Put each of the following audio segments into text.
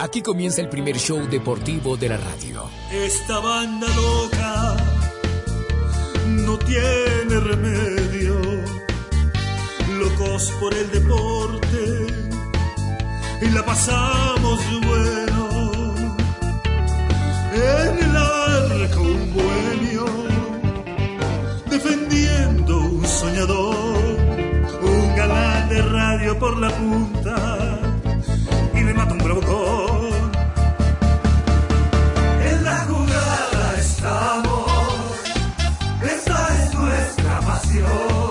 Aquí comienza el primer show deportivo de la radio. Esta banda loca no tiene remedio. Locos por el deporte y la pasamos bueno. En el arco un bohemio defendiendo un soñador un galán de radio por la punta y me mata un bravocón. En la jugada estamos, esa es nuestra pasión.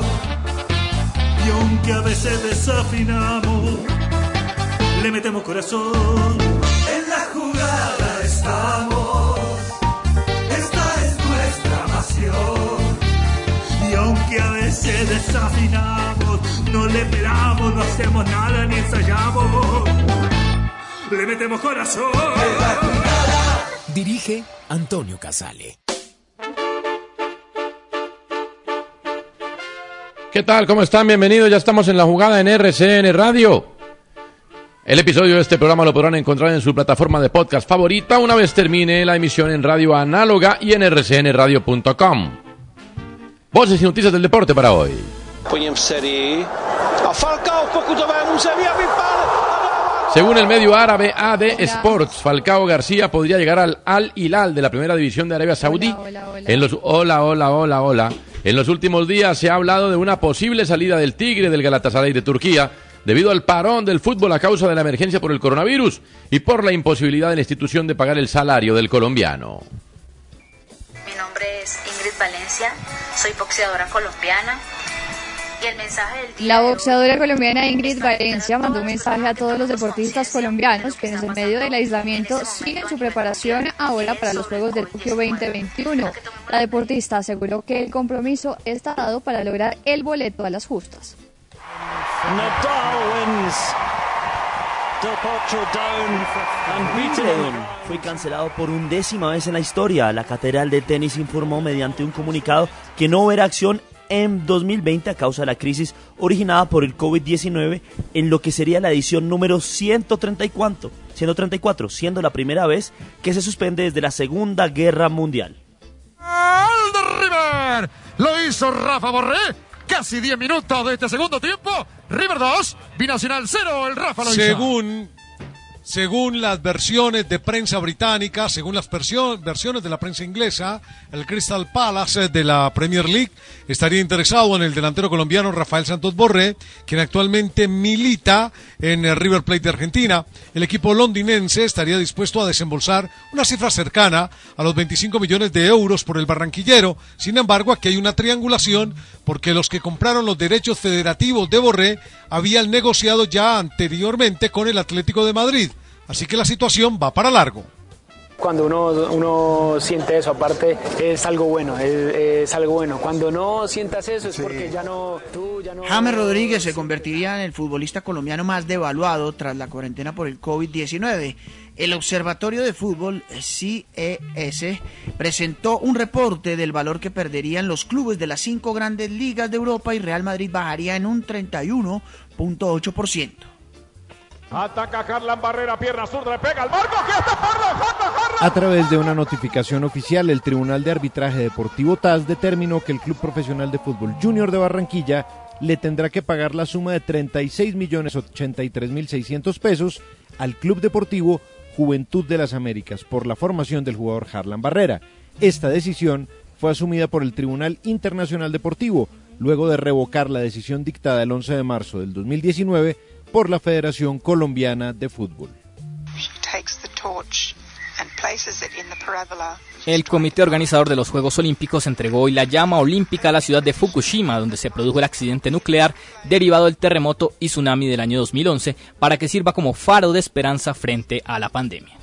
Y aunque a veces desafinamos, le metemos corazón. En la jugada estamos, Aunque a veces desafinamos, no le esperamos, no hacemos nada ni ensayamos. Le metemos corazón. Dirige Antonio Casale. ¿Qué tal? ¿Cómo están? Bienvenidos. Ya estamos en la jugada en RCN Radio. El episodio de este programa lo podrán encontrar en su plataforma de podcast favorita una vez termine la emisión en radio análoga y en rcnradio.com. Voces y noticias del deporte para hoy. Según el medio árabe AD Sports, Falcao García podría llegar al Al Hilal de la primera división de Arabia Saudí. Hola, hola, hola. En los hola, hola, hola, hola. En los últimos días se ha hablado de una posible salida del Tigre del Galatasaray de Turquía debido al parón del fútbol a causa de la emergencia por el coronavirus y por la imposibilidad de la institución de pagar el salario del colombiano. Mi nombre es Ingrid Valencia, soy boxeadora colombiana. Y el mensaje del día La boxeadora colombiana Ingrid Valencia mandó un mensaje a todos los deportistas colombianos quienes en medio del aislamiento siguen su preparación ahora para los Juegos de Tokio 2021. La deportista aseguró que el compromiso está dado para lograr el boleto a las justas. Nadal wins. Del Potro down and beaten. Fue cancelado por undécima vez en la historia. La Catedral de Tenis informó mediante un comunicado que no verá acción en 2020 a causa de la crisis originada por el COVID-19 en lo que sería la edición número 134, 134, siendo la primera vez que se suspende desde la Segunda Guerra Mundial. ¡Al de River! Lo hizo Rafa Borré. Casi 10 minutos de este segundo tiempo. River 2, Binacional 0. El Rafa lo hizo. Según las versiones de prensa británica, según las versiones de la prensa inglesa, el Crystal Palace de la Premier League estaría interesado en el delantero colombiano Rafael Santos Borré, quien actualmente milita en River Plate de Argentina. El equipo londinense estaría dispuesto a desembolsar una cifra cercana a los 25 millones de euros por el barranquillero. Sin embargo, aquí hay una triangulación porque los que compraron los derechos federativos de Borré habían negociado ya anteriormente con el Atlético de Madrid. Así que la situación va para largo. Cuando uno, uno siente eso, aparte, es algo bueno, es, es algo bueno. Cuando no sientas eso es porque ya no, tú ya no... James Rodríguez se convertiría en el futbolista colombiano más devaluado tras la cuarentena por el COVID-19. El Observatorio de Fútbol CES presentó un reporte del valor que perderían los clubes de las cinco grandes ligas de Europa y Real Madrid bajaría en un 31.8%. Ataca Carlan Barrera, pierna zurda, pega al marco. ¡Aquí está Harlan, Harlan, Harlan! A través de una notificación oficial, el Tribunal de Arbitraje Deportivo TAS determinó que el Club Profesional de Fútbol Junior de Barranquilla le tendrá que pagar la suma de 36 millones 83 mil 600 pesos al Club Deportivo Juventud de las Américas por la formación del jugador Harlan Barrera. Esta decisión fue asumida por el Tribunal Internacional Deportivo luego de revocar la decisión dictada el 11 de marzo del 2019 por la Federación Colombiana de Fútbol. El comité organizador de los Juegos Olímpicos entregó hoy la llama olímpica a la ciudad de Fukushima, donde se produjo el accidente nuclear derivado del terremoto y tsunami del año 2011, para que sirva como faro de esperanza frente a la pandemia.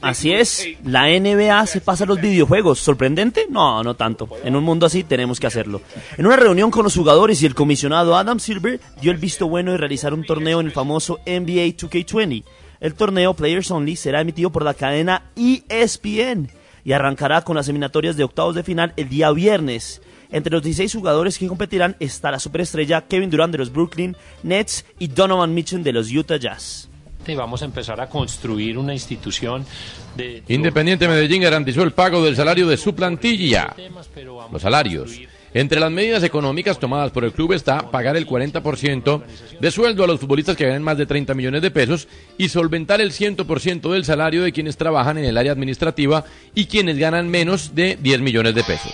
Así es, la NBA se pasa a los videojuegos. ¿Sorprendente? No, no tanto. En un mundo así tenemos que hacerlo. En una reunión con los jugadores y el comisionado Adam Silver dio el visto bueno de realizar un torneo en el famoso NBA 2K20. El torneo Players Only será emitido por la cadena ESPN y arrancará con las eliminatorias de octavos de final el día viernes. Entre los 16 jugadores que competirán está la superestrella Kevin Durant de los Brooklyn Nets y Donovan Mitchell de los Utah Jazz vamos a empezar a construir una institución de... Independiente Medellín garantizó el pago del salario de su plantilla. Los salarios. Entre las medidas económicas tomadas por el club está pagar el 40% de sueldo a los futbolistas que ganan más de 30 millones de pesos y solventar el 100% del salario de quienes trabajan en el área administrativa y quienes ganan menos de 10 millones de pesos.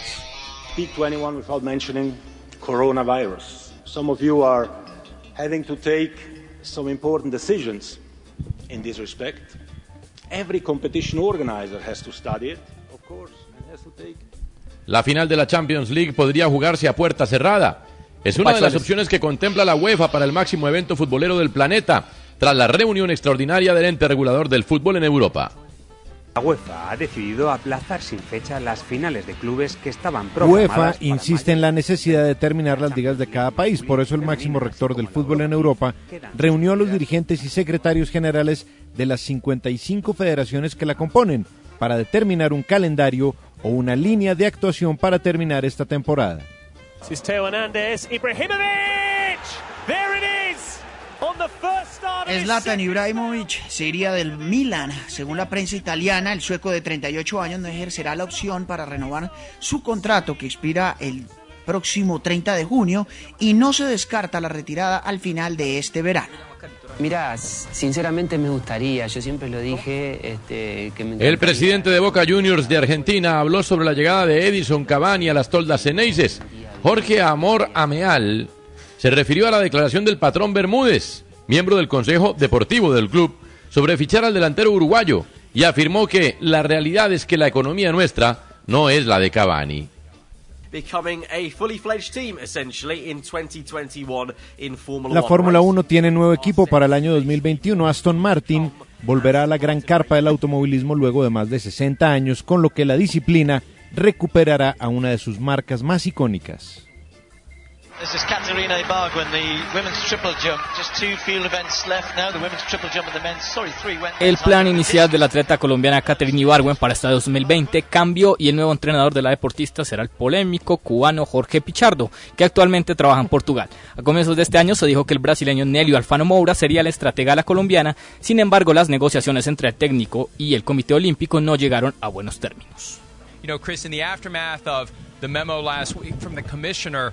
coronavirus. Some of you are having to take some important decisions in this respect. Every competition organizer has to study it, of course, and has to take La final de la Champions League podría jugarse a puerta cerrada. Es una de las opciones que contempla la UEFA para el máximo evento futbolero del planeta, tras la reunión extraordinaria del ente regulador del fútbol en Europa. La UEFA ha decidido aplazar sin fecha las finales de clubes que estaban programadas. UEFA insiste en la necesidad de terminar las ligas de cada país, por eso el máximo rector del fútbol en Europa. Reunió a los dirigentes y secretarios generales de las 55 federaciones que la componen para determinar un calendario o una línea de actuación para terminar esta temporada. Zlatan Ibrahimovic se iría del Milan. Según la prensa italiana, el sueco de 38 años no ejercerá la opción para renovar su contrato que expira el próximo 30 de junio y no se descarta la retirada al final de este verano. Mira, sinceramente me gustaría, yo siempre lo dije, este, que me El presidente de Boca Juniors de Argentina habló sobre la llegada de Edison Cavani a las toldas Eneises. Jorge Amor Ameal se refirió a la declaración del patrón Bermúdez, miembro del Consejo Deportivo del club, sobre fichar al delantero uruguayo y afirmó que la realidad es que la economía nuestra no es la de Cavani. La Fórmula 1 tiene nuevo equipo para el año 2021. Aston Martin volverá a la gran carpa del automovilismo luego de más de 60 años, con lo que la disciplina recuperará a una de sus marcas más icónicas. This is Ibarguen, the women's triple jump. Just two field events left now. The women's triple jump and the men's, sorry, three went. El plan inicial de la atleta colombiana Katarina Ibarguen para este 2020 cambió y el nuevo entrenador de la deportista será el polémico cubano Jorge Pichardo, que actualmente trabaja en Portugal. A comienzos de este año se dijo que el brasileño Nelio Alfano Moura sería la estratega de la colombiana. Sin embargo, las negociaciones entre el técnico y el Comité Olímpico no llegaron a buenos términos. You know, Chris, in the aftermath of the memo last week from the commissioner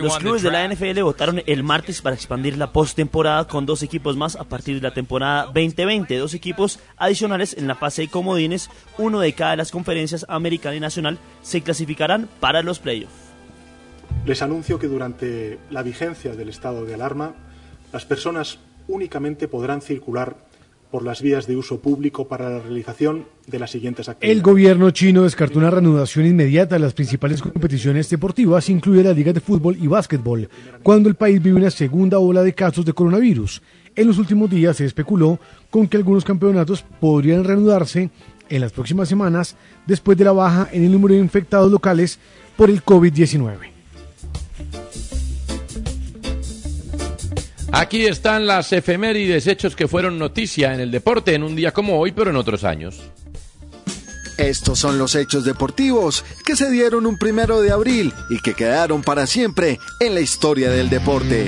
los clubes de la NFL votaron el martes para expandir la postemporada con dos equipos más a partir de la temporada 2020. Dos equipos adicionales en la fase de comodines, uno de cada de las conferencias americana y nacional, se clasificarán para los playoffs. Les anuncio que durante la vigencia del estado de alarma, las personas únicamente podrán circular por las vías de uso público para la realización de las siguientes actividades. El gobierno chino descartó una reanudación inmediata de las principales competiciones deportivas, incluidas las ligas de fútbol y básquetbol, cuando el país vive una segunda ola de casos de coronavirus. En los últimos días se especuló con que algunos campeonatos podrían reanudarse en las próximas semanas después de la baja en el número de infectados locales por el COVID-19. Aquí están las efemérides, hechos que fueron noticia en el deporte en un día como hoy, pero en otros años. Estos son los hechos deportivos que se dieron un primero de abril y que quedaron para siempre en la historia del deporte.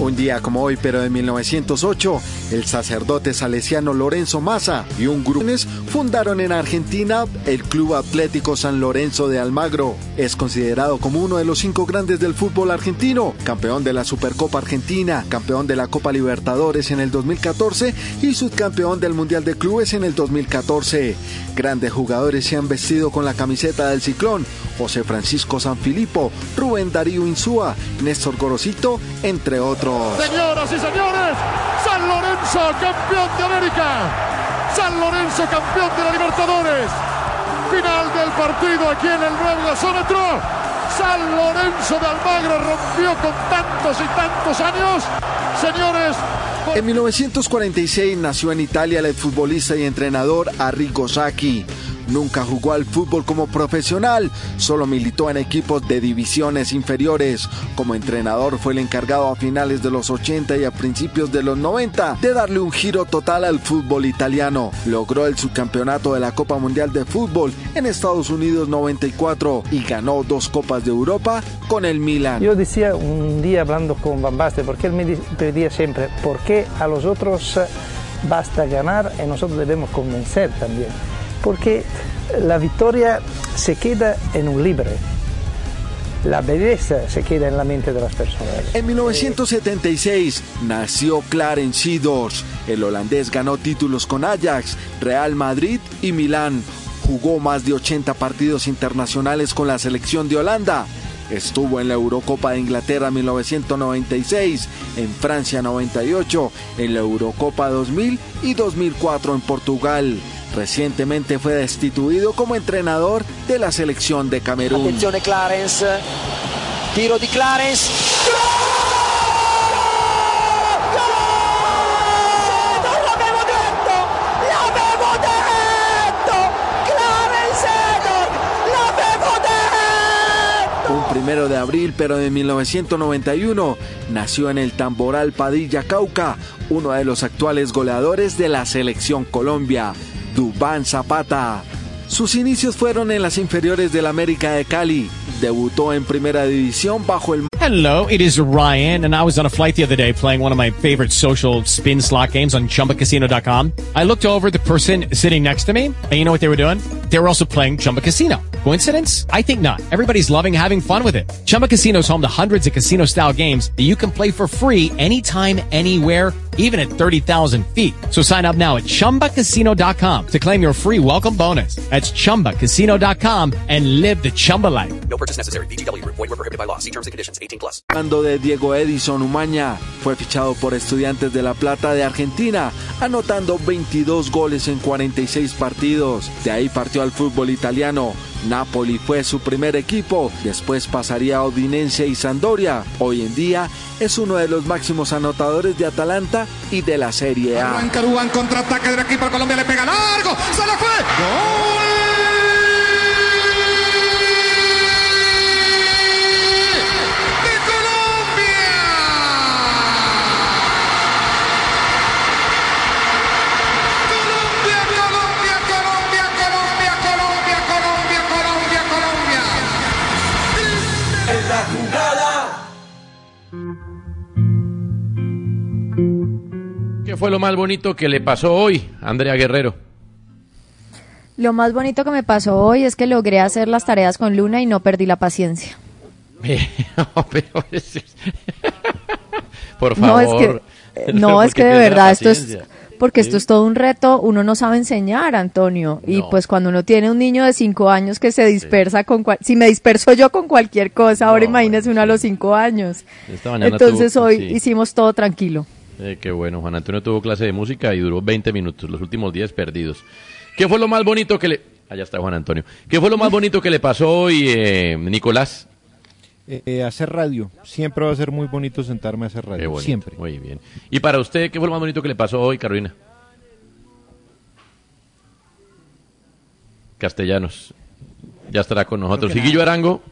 Un día como hoy, pero de 1908, El sacerdote salesiano Lorenzo Massa y un grupo fundaron en Argentina el Club Atlético San Lorenzo de Almagro. Es considerado como uno de los cinco grandes del fútbol argentino, campeón de la Supercopa Argentina, campeón de la Copa Libertadores en el 2014 y subcampeón del Mundial de Clubes en el 2014. Grandes jugadores se han vestido con la camiseta del Ciclón, José Francisco Sanfilippo, Rubén Darío Insúa, Néstor Gorosito, entre otros. Señoras y señores, San Lorenzo, campeón de América. San Lorenzo, campeón de la Libertadores. Final del partido aquí en el nuevo gasómetro. San Lorenzo de Almagro rompió con tantos y tantos años. Señores, En 1946 nació en Italia el futbolista y entrenador Arrigo Sacchi. Nunca jugó al fútbol como profesional, solo militó en equipos de divisiones inferiores. Como entrenador fue el encargado a finales de los 80 y a principios de los 90 de darle un giro total al fútbol italiano. Logró el subcampeonato de la Copa Mundial de Fútbol en Estados Unidos 94 y ganó dos Copas de Europa con el Milan. Yo decía un día hablando con Van Basten, porque él me di- pedía siempre, ¿por qué a los otros eh, basta ganar y nosotros debemos convencer también? Porque la victoria se queda en un libre, la belleza se queda en la mente de las personas. En 1976 nació Clarence Seedorf. El holandés ganó títulos con Ajax, Real Madrid y Milán. Jugó más de 80 partidos internacionales con la selección de Holanda. Estuvo en la Eurocopa de Inglaterra 1996, en Francia 98, en la Eurocopa 2000 y 2004 en Portugal. Recientemente fue destituido como entrenador de la selección de Camerún. Attenzione Clarence, tiro di Clarence. Primero de abril, pero de 1991, nació en el Tamboral Padilla Cauca, uno de los actuales goleadores de la selección Colombia, Dubán Zapata. Sus inicios fueron en las inferiores del América de Cali. Debutó en primera división bajo el Hello, it is Ryan, and I was on a flight the other day playing one of my favorite social spin slot games on chumbacasino.com. I looked over the person sitting next to me, and you know what they were doing? They were also playing Chumba Casino. Coincidence? I think not. Everybody's loving having fun with it. Chumba Casino is home to hundreds of casino style games that you can play for free anytime, anywhere, even at 30,000 feet. So sign up now at chumbacasino.com to claim your free welcome bonus. That's chumbacasino.com and live the Chumba life. No purchase necessary. VGW Group. Void were prohibited by law. See terms and conditions. 18 plus. Hablando de Diego Edison Umaña, fue fichado por Estudiantes de La Plata de Argentina, anotando 22 goles en 46 partidos. De ahí partió al fútbol italiano. Napoli fue su primer equipo, después pasaría a Odinense y Sampdoria. Hoy en día es uno de los máximos anotadores de Atalanta y de la Serie A. Dubán, contraataque del equipo Colombia, le pega largo, se le fue. ¡Gol! ¿Qué fue lo más bonito que le pasó hoy, Andrea Guerrero? Lo más bonito que me pasó hoy es que logré hacer las tareas con Luna y no perdí la paciencia. Por No, favor. es que, eh, no, ¿Por es que de verdad esto es porque Sí. esto es todo un reto, uno no sabe enseñar, Antonio, y No. pues cuando uno tiene un niño de cinco años que se dispersa con cual- si me disperso yo con cualquier cosa, ahora imagínese uno a los cinco años. Esta mañana Entonces hoy sí. hicimos todo tranquilo. Eh, qué bueno, Juan Antonio tuvo clase de música y duró 20 minutos, los últimos 10 perdidos. ¿Qué fue lo más bonito que le... Allá está Juan Antonio. ¿Qué fue lo más bonito que le pasó hoy, eh, Nicolás? Eh, eh, hacer radio. Siempre va a ser muy bonito sentarme a hacer radio. Qué Siempre. Muy bien. ¿Y para usted qué fue lo más bonito que le pasó hoy, Carolina? Castellanos. Ya estará con nosotros. Siguillo. Arango.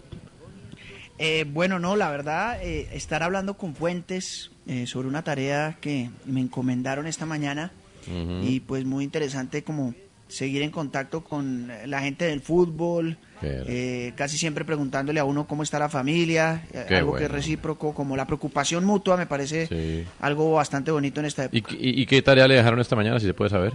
Eh, bueno, no, la verdad, eh, estar hablando con fuentes eh, sobre una tarea que me encomendaron esta mañana y pues muy interesante como seguir en contacto con la gente del fútbol, eh, casi siempre preguntándole a uno cómo está la familia, eh, Qué algo que es recíproco, como la preocupación mutua, me parece Sí. algo bastante bonito en esta época. ¿Y, qué- y qué tarea le dejaron esta mañana, si se puede saber?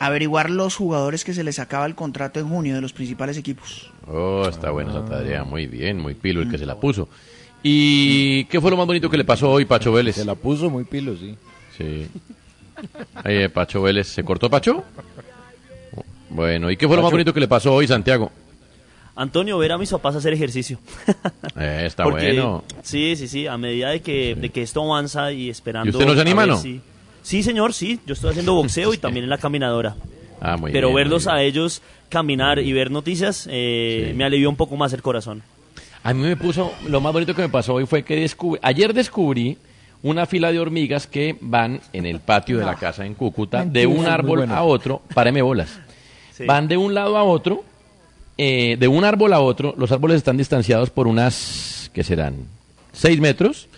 Averiguar los jugadores que se les acaba el contrato en junio de los principales equipos. Oh, está buena esa tarea. Muy bien, muy pilo el que se la puso. ¿Y qué fue lo más bonito que le pasó hoy, Pacho Vélez? Se la puso muy pilo, sí. Sí. Oye, Pacho Vélez, ¿se cortó Pacho? Bueno, ¿y qué fue lo más bonito que le pasó hoy, Santiago? Antonio, ver a mis papás hacer ejercicio. Eh, está Porque- bueno. Sí, sí, sí. A medida de que, de que esto avanza y esperando. ¿Y usted no se anima, no? si- Sí, señor, sí. Yo estoy haciendo boxeo y también en la caminadora. Ah, muy Pero bien, muy verlos bien. a ellos caminar y ver noticias eh, me alivió un poco más el corazón. A mí me puso, lo más bonito que me pasó hoy fue que descubrí, ayer descubrí una fila de hormigas que van en el patio de la casa en Cúcuta, de un árbol bueno. a otro, páreme bolas. Sí. Van de un lado a otro, eh, de un árbol a otro, los árboles están distanciados por unas, ¿qué serán? Seis metros.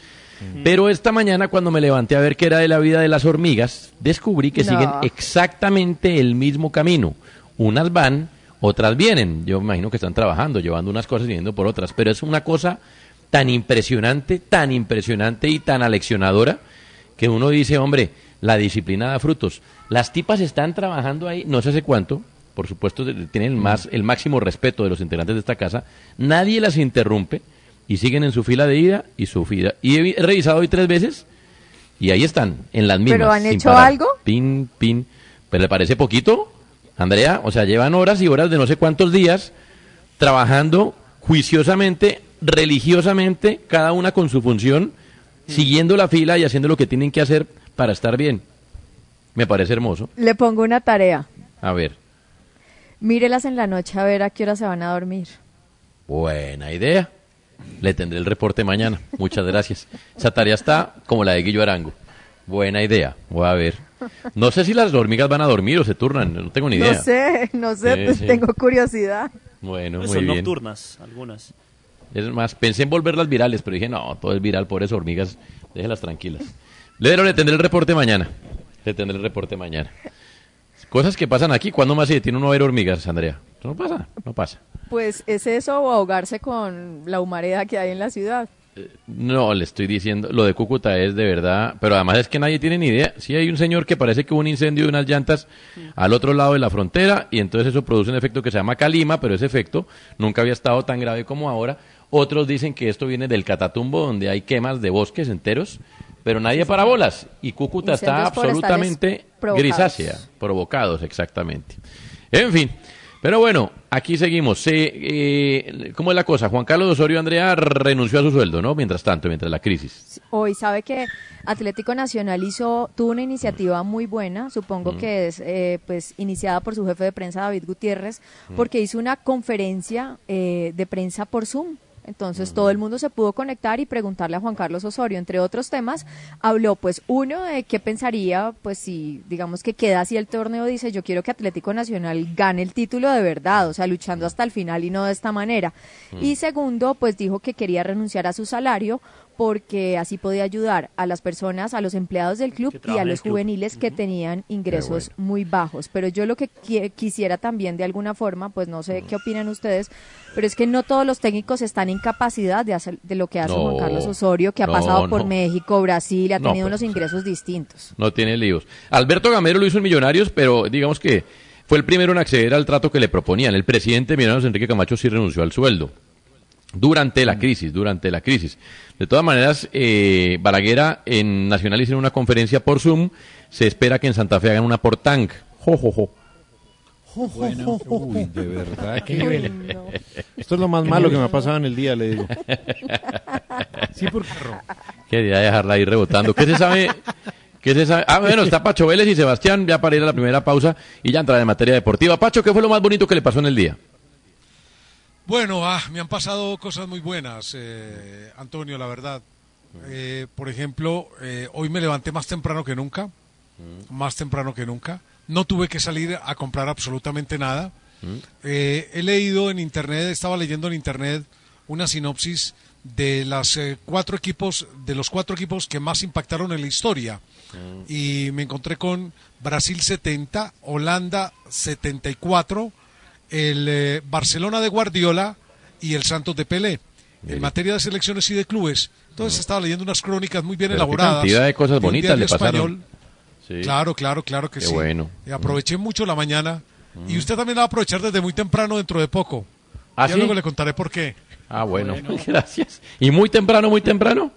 Pero esta mañana cuando me levanté a ver qué era de la vida de las hormigas, descubrí que No. siguen exactamente el mismo camino. Unas van, otras vienen. Yo me imagino que están trabajando, llevando unas cosas y viniendo por otras. Pero es una cosa tan impresionante, tan impresionante y tan aleccionadora que uno dice, hombre, la disciplina da frutos. Las tipas están trabajando ahí, no sé hace cuánto, por supuesto tienen el, más, el máximo respeto de los integrantes de esta casa, nadie las interrumpe y siguen en su fila de ida y su fila. Y he, vi- he revisado hoy tres veces y ahí están, en las mismas. ¿Pero han hecho parar. algo? Pin, pin. ¿Pero le parece poquito, Andrea? O sea, llevan horas y horas de no sé cuántos días trabajando juiciosamente, religiosamente, cada una con su función, siguiendo la fila y haciendo lo que tienen que hacer para estar bien. Me parece hermoso. Le pongo una tarea. A ver, Mírelas en la noche a ver a qué hora se van a dormir. buena idea. Le tendré el reporte mañana. Muchas gracias. Esa tarea está como la de Guillo Arango. Buena idea. Voy a ver. No sé si las hormigas van a dormir o se turnan. No tengo ni idea. No sé, no sé, Sí, pues sí. tengo curiosidad. Bueno, muy Son bien. nocturnas, algunas. Es más, pensé en volverlas virales, pero dije, no, todo es viral, pobres hormigas, déjelas tranquilas. Ledero, le tendré el reporte mañana. Le tendré el reporte mañana. Cosas que pasan aquí, ¿cuándo más se detiene uno a ver hormigas, Andrea? Eso no pasa, no pasa. Pues es eso o ahogarse con la humareda que hay en la ciudad. No, le estoy diciendo, lo de Cúcuta es de verdad, pero además es que nadie tiene ni idea. Sí hay un señor que parece que hubo un incendio de unas llantas al otro lado de la frontera y entonces eso produce un efecto que se llama calima, pero ese efecto nunca había estado tan grave como ahora. Otros dicen que esto viene del Catatumbo, donde hay quemas de bosques enteros, pero nadie para bolas. Y Cúcuta está Incendios absolutamente provocados. grisácea, provocados exactamente. En fin, pero bueno, aquí seguimos. Se, eh, ¿Cómo es la cosa? Juan Carlos Osorio Andrea renunció a su sueldo, ¿no? Mientras tanto, mientras la crisis. Hoy sabe que Atlético Nacional hizo tuvo una iniciativa muy buena, supongo Mm. que es eh, pues iniciada por su jefe de prensa David Gutiérrez, Mm. porque hizo una conferencia eh, de prensa por Zoom. Entonces todo el mundo se pudo conectar y preguntarle a Juan Carlos Osorio, entre otros temas, habló pues uno de qué pensaría, pues si digamos que queda así el torneo, dice yo quiero que Atlético Nacional gane el título de verdad, o sea, luchando hasta el final y no de esta manera. Mm. Y segundo, pues dijo que quería renunciar a su salario porque así podía ayudar a las personas, a los empleados del club y a los juveniles que tenían ingresos muy bajos. Pero yo lo que qui- quisiera también de alguna forma, pues no sé qué opinan ustedes, pero es que no todos los técnicos están en capacidad de hacer de lo que hace No, Juan Carlos Osorio, que ha pasado por no. México, Brasil, ha tenido pues, unos ingresos distintos. No tiene líos. Alberto Gamero lo hizo en Millonarios, pero digamos que fue el primero en acceder al trato que le proponían. El presidente de Millonarios, Enrique Camacho, sí renunció al sueldo. Durante la crisis, durante la crisis. De todas maneras, eh, Balaguera en Nacional hicieron una conferencia por Zoom. Se espera que en Santa Fe hagan una por Tank. Jo, jo, jo. Bueno, uy, de verdad que... Uy, no. Esto es lo más malo que me ha pasado en el día, le digo. Sí, porque Quería dejarla ahí rebotando. ¿Qué se sabe? ¿Qué se sabe? Ah, bueno, está Pacho Vélez y Sebastián ya para ir a la primera pausa y ya entrar en materia deportiva. Pacho, ¿qué fue lo más bonito que le pasó en el día? Bueno, ah, me han pasado cosas muy buenas, eh, Antonio, la verdad. Eh, por ejemplo, eh, hoy me levanté más temprano que nunca, más temprano que nunca. No tuve que salir a comprar absolutamente nada. Eh, he leído en internet, estaba leyendo en internet una sinopsis de las cuatro equipos, de los cuatro equipos que más impactaron en la historia. Y me encontré con Brasil 70, Holanda 74, el eh, Barcelona de Guardiola y el Santos de Pelé. En materia de selecciones y de clubes. Entonces estaba leyendo unas crónicas muy bien Pero elaboradas. cantidad de cosas bonitas le pasaron. Sí. Claro, claro, claro que Qué sí. bueno. Eh, Aproveché mucho la mañana. Y usted también la va a aprovechar desde muy temprano dentro de poco. ¿Ah, ya sí? luego le contaré por qué. Ah, bueno, gracias. ¿Y muy temprano, muy temprano?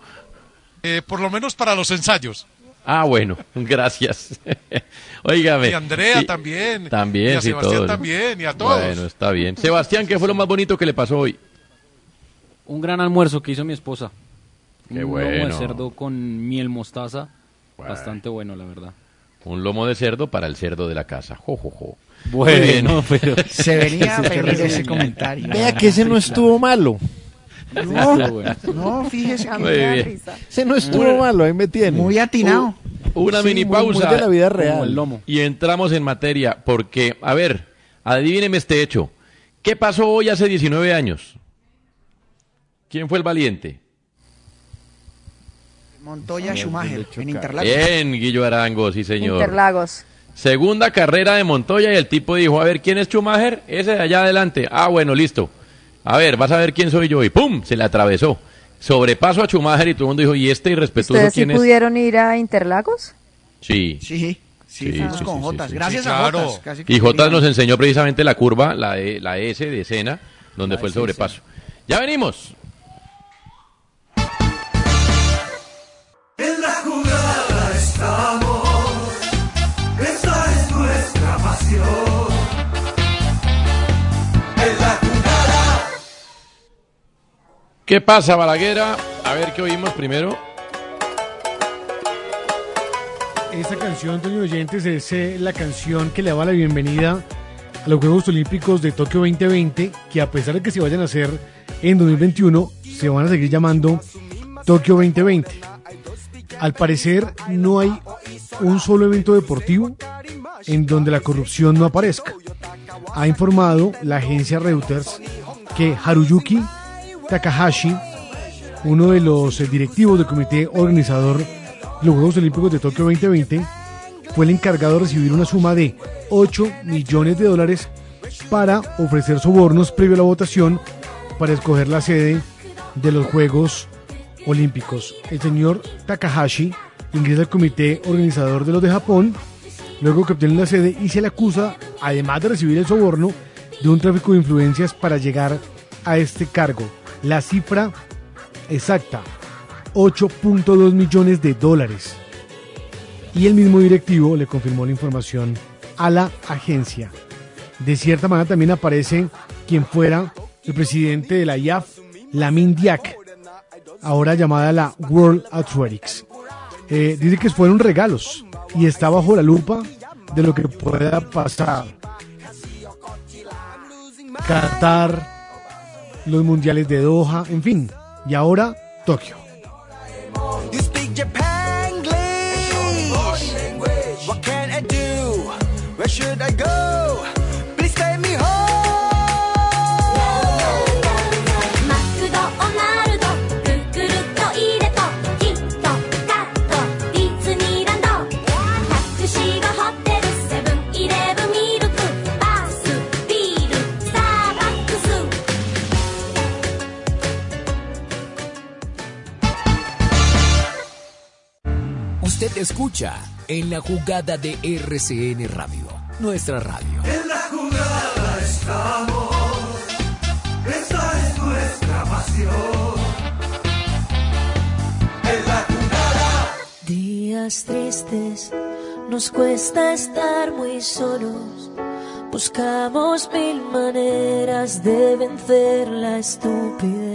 Eh, por lo menos para los ensayos. Ah, bueno, gracias. Óigame. Y a Andrea Y- también. También, Y a sí, Sebastián todos. también. Y a todos. Bueno, está bien. Sebastián, ¿qué fue lo más bonito que le pasó hoy? Un gran almuerzo que hizo mi esposa. Qué un bueno. lomo de cerdo con miel mostaza. Bastante bueno, la verdad. Un lomo de cerdo para el cerdo de la casa. Jo, jo, jo. Bueno, pero- Se venía a venir ese comentario. Vea que ese no estuvo malo. No, no, fíjese Muy bien. Ese no estuvo malo, ahí me tiene. Muy atinado. U- Una Sí, mini muy- muy pausa. de la vida real. Y entramos en materia, porque, a ver, adivíneme este hecho. ¿Qué pasó hoy hace 19 años? ¿Quién fue el valiente? Montoya Schumacher en Interlagos. Bien, Guillo Arango, sí señor. Interlagos. Segunda carrera de Montoya y el tipo dijo, a ver, ¿quién es Schumacher? Ese de allá adelante. Ah, bueno, listo. A ver, vas a ver quién soy yo. Y ¡pum! Se le atravesó. Sobrepaso a Schumacher y todo el mundo dijo, ¿y este irrespetuoso ¿Ustedes sí quién es? pudieron ir a Interlagos? Sí. Sí, sí, fuimos con Jotas. Gracias Sí, a. Jotas. casi que Y Jotas nos enseñó precisamente la curva, la, E- la S de escena, donde fue el sobrepaso. Ya venimos. ¿Qué pasa, Balaguera? A ver qué oímos primero. Esta canción, Antonio Oyentes, es eh, la canción que le daba la bienvenida a los Juegos Olímpicos de Tokio 2020, que a pesar de que se vayan a hacer en 2021, se van a seguir llamando Tokio 2020. Al parecer, no hay un solo evento deportivo en donde la corrupción no aparezca. Ha informado la agencia Reuters que Haruyuki Takahashi, uno de los eh, directivos del comité organizador de los Juegos Olímpicos de Tokio 2020, fue el encargado de recibir una suma de 8 millones de dólares para ofrecer sobornos previo a la votación para escoger la sede de los Juegos Olímpicos. El señor Takahashi ingresa al comité organizador de los de Japón, luego que obtiene la sede y se le acusa, además de recibir el soborno, de un tráfico de influencias para llegar a este cargo. La cifra exacta, 8.2 millones de dólares. Y el mismo directivo le confirmó la información a la agencia. De cierta manera también aparece quien fuera el presidente de la IAF, Lamin Diak, ahora llamada la World Athletics. Eh, dice que fueron regalos y está bajo la lupa de lo que pueda pasar. Qatar, los mundiales de Doha, en fin. Y ahora Tokio. Escucha en la jugada de RCN Radio, nuestra radio. En la jugada estamos. Esa es nuestra pasión. En la jugada. Días tristes, nos cuesta estar muy solos. Buscamos mil maneras de vencer la estupidez.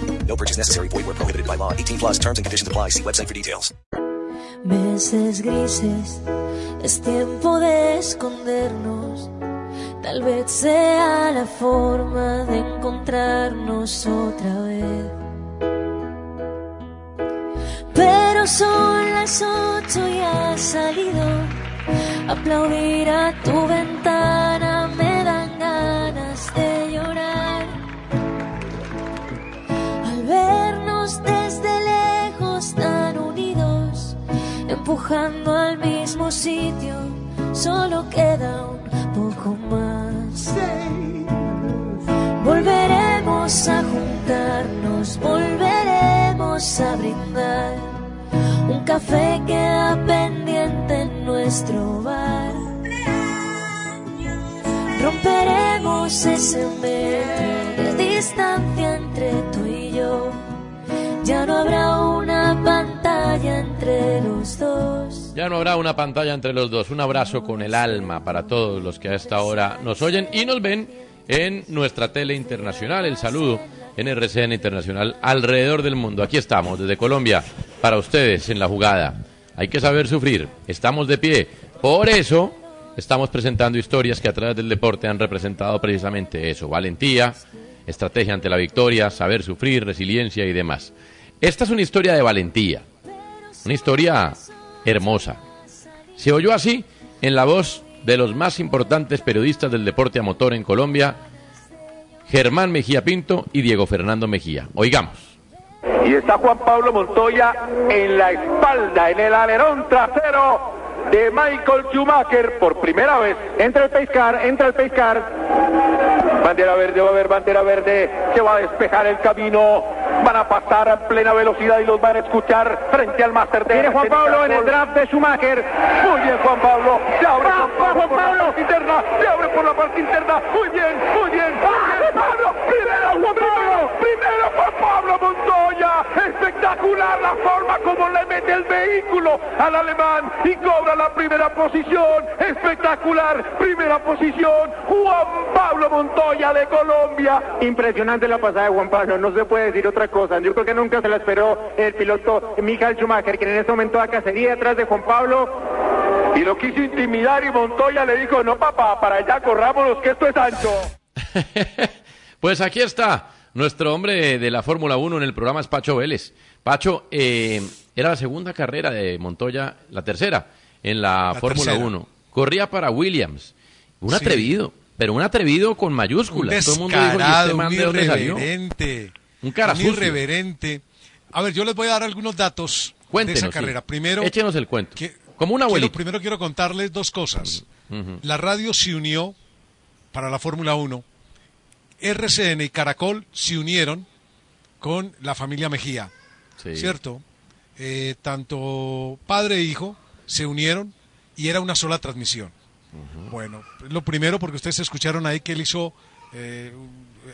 No purchase necessary. Void where prohibited by law. 18 plus terms and conditions apply. See website for details. Meses grises, es tiempo de escondernos. Tal vez sea la forma de encontrarnos otra vez. Pero son las ocho y has salido. Aplaudir a tu ventana empujando al mismo sitio, solo queda un poco más. Volveremos a juntarnos, volveremos a brindar. Un café queda pendiente en nuestro bar. Romperemos ese metro de distancia entre tú y yo. Ya no habrá una pantalla entre los dos. Ya no habrá una pantalla entre los dos. Un abrazo con el alma para todos los que a esta hora nos oyen y nos ven en nuestra tele internacional. El saludo en RCN Internacional alrededor del mundo. Aquí estamos, desde Colombia, para ustedes en la jugada. Hay que saber sufrir. Estamos de pie. Por eso estamos presentando historias que a través del deporte han representado precisamente eso. Valentía, estrategia ante la victoria, saber sufrir, resiliencia y demás. Esta es una historia de valentía. Una historia hermosa. Se oyó así en la voz de los más importantes periodistas del deporte a motor en Colombia, Germán Mejía Pinto y Diego Fernando Mejía. Oigamos. Y está Juan Pablo Montoya en la espalda, en el alerón trasero de Michael Schumacher por primera vez. Entra el pescar, entra el pescar. Bandera verde, va a haber bandera verde. Se va a despejar el camino. Van a pasar a plena velocidad y los van a escuchar frente al Master de Viene Juan Pablo en el draft de Schumacher. Muy bien, Juan Pablo. Se abre Juan Pablo, por la parte interna. Se abre por la parte interna. Muy bien, muy bien. Pablo, primero Juan Pablo. Primero Juan Pablo Montoya. Espectacular la forma como le mete el vehículo al alemán y cobra la primera posición. Espectacular, primera posición. Juan Pablo Montoya de Colombia. Impresionante la pasada de Juan Pablo, no se puede decir otra cosa. Yo creo que nunca se la esperó el piloto Michael Schumacher, que en este momento da cacería detrás de Juan Pablo. Y lo quiso intimidar y Montoya le dijo, no papá, para allá corrámonos que esto es ancho. Pues aquí está nuestro hombre de la Fórmula 1 en el programa es Pacho Vélez. Pacho, eh, era la segunda carrera de Montoya, la tercera, en la, La Fórmula tercera. 1. Corría para Williams. Un Sí. atrevido, pero un atrevido con Un mayúsculas. Todo el mundo dijo, ¿y este man un de dónde salió? Un cara un irreverente. A ver, yo les voy a dar algunos datos de esa sí. carrera. Primero, Échenos el cuento. que- Como un quiero- abuelito. primero quiero contarles dos cosas. Ujú. La radio se unió para la Fórmula 1. RCN y Caracol se unieron con la familia Mejía. Sí. ¿Cierto? Eh, tanto padre e hijo se unieron y era una sola transmisión. Bueno, lo primero porque ustedes escucharon ahí que él hizo, eh,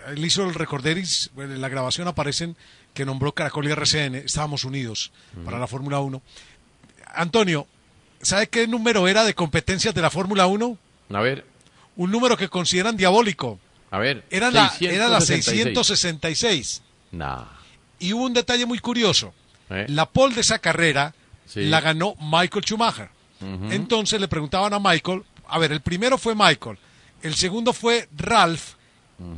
él hizo el recorderis, en la grabación aparecen que nombró Caracol y RCN, estábamos unidos para la Fórmula 1. Antonio, ¿sabe qué número era de competencias de la Fórmula 1? A ver, Un número que consideran diabólico. a ver. Era la, era la 666. 666. Nah. Y hubo un detalle muy curioso. Eh. La pole de esa carrera Sí. la ganó Michael Schumacher. Entonces le preguntaban a Michael, a ver, el primero fue Michael, el segundo fue Ralph,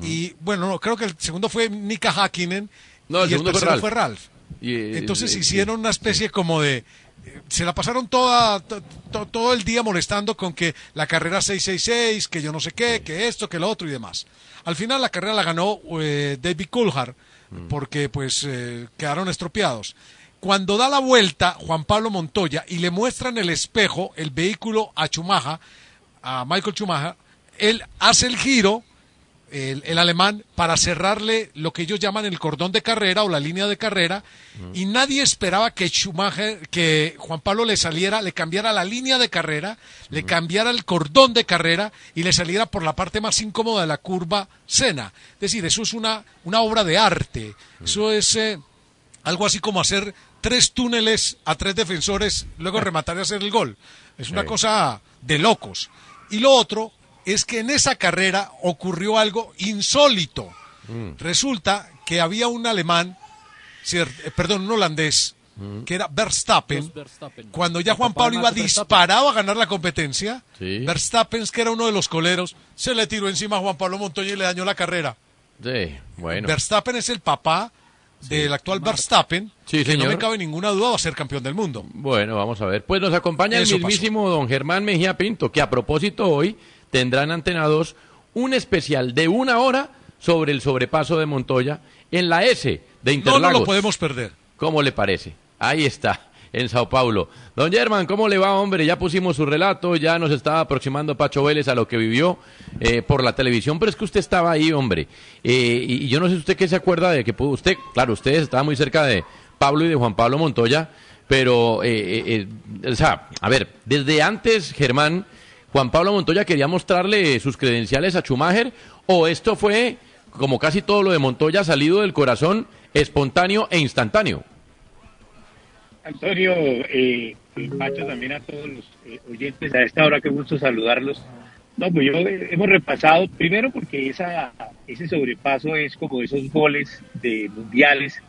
y bueno, no, creo que el segundo fue Nika Hakkinen, No, el y el fue tercero Ralph. fue Ralph. Y, eh, Entonces eh, hicieron una especie como de... eh, Se la pasaron toda, to- to- todo el día molestando con que la carrera 666, que yo no sé qué, que esto, que lo otro y demás. Al final la carrera la ganó eh, David Coulthard, Mm. porque pues eh, quedaron estropeados. Cuando da la vuelta Juan Pablo Montoya y le muestran el espejo, el vehículo a Chumaja, a Michael Chumaja, él hace el giro, el, el alemán, para cerrarle lo que ellos llaman el cordón de carrera o la línea de carrera, y nadie esperaba que Schumacher, que Juan Pablo le saliera, le cambiara la línea de carrera, le cambiara el cordón de carrera y le saliera por la parte más incómoda de la curva Sena. Es decir, eso es una, una obra de arte. Eso es eh, algo así como hacer tres túneles a tres defensores, luego rematar y hacer el gol. Es una Sí. cosa de locos. Y lo otro es que en esa carrera ocurrió algo insólito. Resulta que había un alemán, eh, perdón, un holandés, que era Verstappen. Cuando ya Juan Pablo iba disparado a ganar la competencia, Sí. Verstappen, que era uno de los coleros, se le tiró encima a Juan Pablo Montoya y le dañó la carrera. Sí, bueno. Verstappen es el papá del actual Verstappen, Sí, que no me cabe ninguna duda va a ser campeón del mundo. Bueno, vamos a ver. Pues nos acompaña Eso el mismísimo don Germán Mejía Pinto, que a propósito hoy tendrá en Antena 2 un especial de una hora sobre el sobrepaso de Montoya en la S de Interlagos. no lo podemos perder. ¿Cómo le parece? Ahí está, en Sao Paulo. Don Germán, ¿cómo le va, hombre? Ya pusimos su relato, ya nos estaba aproximando Pacho Vélez a lo que vivió eh, por la televisión, pero es que usted estaba ahí, hombre. Eh, y, y yo no sé usted qué se acuerda de que pudo usted, claro, usted estaba muy cerca de Pablo y de Juan Pablo Montoya, pero, eh, eh, eh, o sea, a ver, desde antes, Germán, Juan Pablo Montoya quería mostrarle sus credenciales a Schumacher, o esto fue, como casi todo lo de Montoya, salido del corazón, espontáneo e instantáneo. Antonio, eh, Pacho, también a todos los eh, oyentes a esta hora, qué gusto saludarlos. No, pues yo eh, hemos repasado, primero porque esa, ese sobrepaso es como esos goles de mundiales,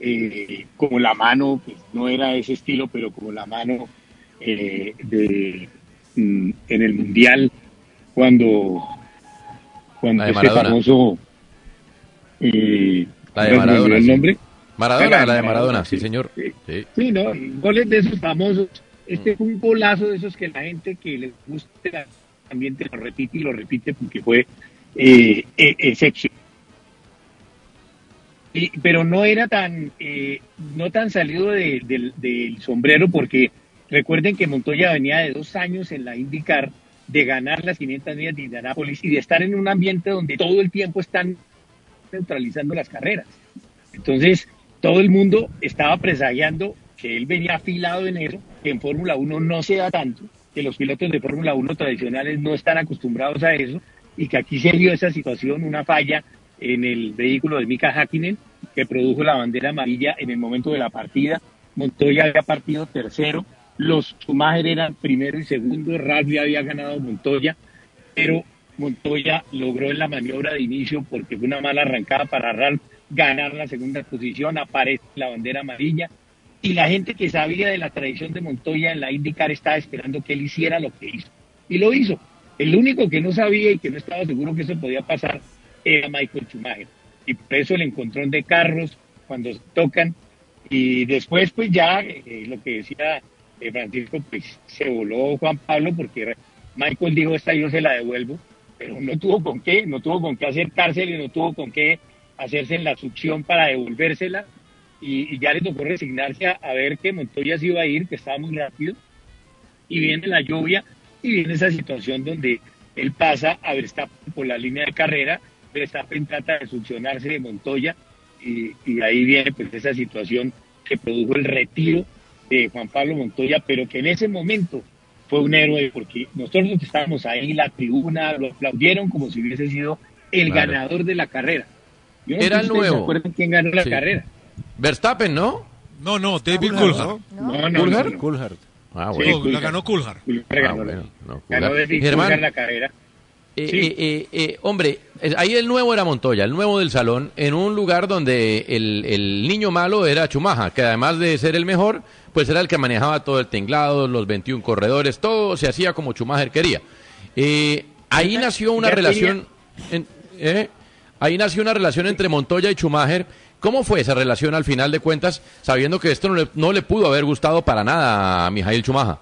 eh, como la mano, pues no era ese estilo, pero como la mano de, mm, en el mundial, cuando, cuando este Maradona. famoso... eh, La de ¿me olvidó Maradona. el sí. nombre? Maradona, la de Maradona, sí, señor. Sí. Sí, ¿no? Goles de esos famosos. Este fue un golazo de esos que la gente que les gusta el ambiente lo repite y lo repite porque fue eh, eh, excepcional. Pero no era tan eh, no tan salido de- del- del sombrero porque recuerden que Montoya venía de dos años en la IndyCar de ganar las 500 millas de Indianápolis y de estar en un ambiente donde todo el tiempo están neutralizando las carreras. Entonces, todo el mundo estaba presagiando que él venía afilado en eso, que en Fórmula 1 no se da tanto, que los pilotos de Fórmula 1 tradicionales no están acostumbrados a eso, y que aquí se vio esa situación, una falla en el vehículo de Mika Hakkinen, que produjo la bandera amarilla en el momento de la partida. Montoya había partido tercero, los Schumacher eran primero y segundo, Ralph había ganado Montoya, pero Montoya logró en la maniobra de inicio, porque fue una mala arrancada para Ralph, ganar la segunda posición, aparece la bandera amarilla, y la gente que sabía de la tradición de Montoya en la IndyCar estaba esperando que él hiciera lo que hizo. Y lo hizo. El único que no sabía y que no estaba seguro que eso podía pasar era Michael Schumacher. Y por eso el encontrón de carros cuando se tocan. Y después, pues ya, eh, lo que decía eh, Francisco, pues se voló Juan Pablo porque Michael dijo, esta yo se la devuelvo, pero no tuvo con qué, no tuvo con qué acercársela no tuvo con qué hacerse en la succión para devolvérsela. Y, ya le tocó resignarse a, a ver que Montoya se iba a ir, que estaba muy rápido. Y viene la lluvia y viene esa situación donde él pasa a Verstappen por la línea de carrera, Verstappen trata de succionarse de Montoya y, y ahí viene pues esa situación que produjo el retiro de Juan Pablo Montoya, pero que en ese momento fue un héroe porque nosotros que estábamos ahí en la tribuna lo aplaudieron como si hubiese sido el Claro. ganador de la carrera. Yo no Era sé si se nuevo. acuerdan quién ganó la Sí. carrera? Verstappen, ¿no? No, no, David Coulthard, Coulthard. ¿no? No, ¿Coulthard? no, no. Coulthard. Ah, Sí, bueno. No, la ganó Coulthard. Coulthard ganó, Ah, bueno, no, ganó Coulthard. David Germán, Coulthard la carrera. Eh, Sí. eh, eh, eh, hombre, ahí el nuevo era Montoya, el nuevo del salón, en un lugar donde el, el niño malo era Chumaja, que además de ser el mejor, pues era el que manejaba todo el tinglado, los 21 corredores, todo se hacía como Schumacher quería. Eh, ahí nació una relación, en- eh, ahí nació una relación entre Montoya y Schumacher. ¿Cómo fue esa relación al final de cuentas, sabiendo que esto no le, no le pudo haber gustado para nada a Mijail Schumacher?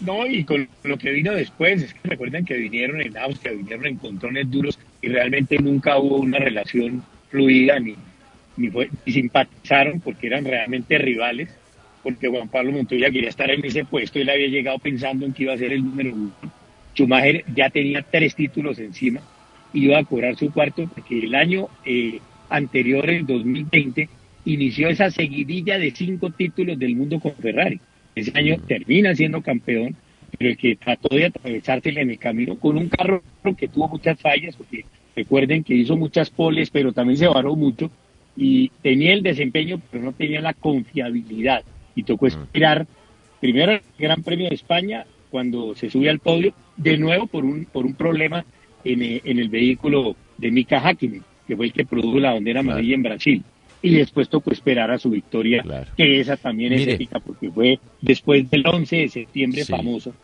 No, y con lo que vino después, es que recuerden que vinieron en Austria, vinieron en contrones duros y realmente nunca hubo una relación fluida ni, ni, fue- ni simpatizaron porque eran realmente rivales, porque Juan Pablo Montoya quería estar en ese puesto, él había llegado pensando en que iba a ser el número uno. Schumacher ya tenía tres títulos encima iba a cobrar su cuarto porque el año eh, anterior, el 2020, inició esa seguidilla de cinco títulos del mundo con Ferrari. Ese año termina siendo campeón, pero el que trató de atravesársele en el camino con un carro que tuvo muchas fallas, porque recuerden que hizo muchas poles, pero también se varó mucho y tenía el desempeño, pero no tenía la confiabilidad. Y tocó esperar primero el Gran Premio de España cuando se sube al podio, de nuevo por un, por un problema en, eh, en el vehículo de Mika Hakkinen, que fue el que produjo la bandera amarilla en Brasil. Y después tocó esperar a su victoria, que esa también es Mire. épica, porque fue después del 11 de septiembre Sí. famoso.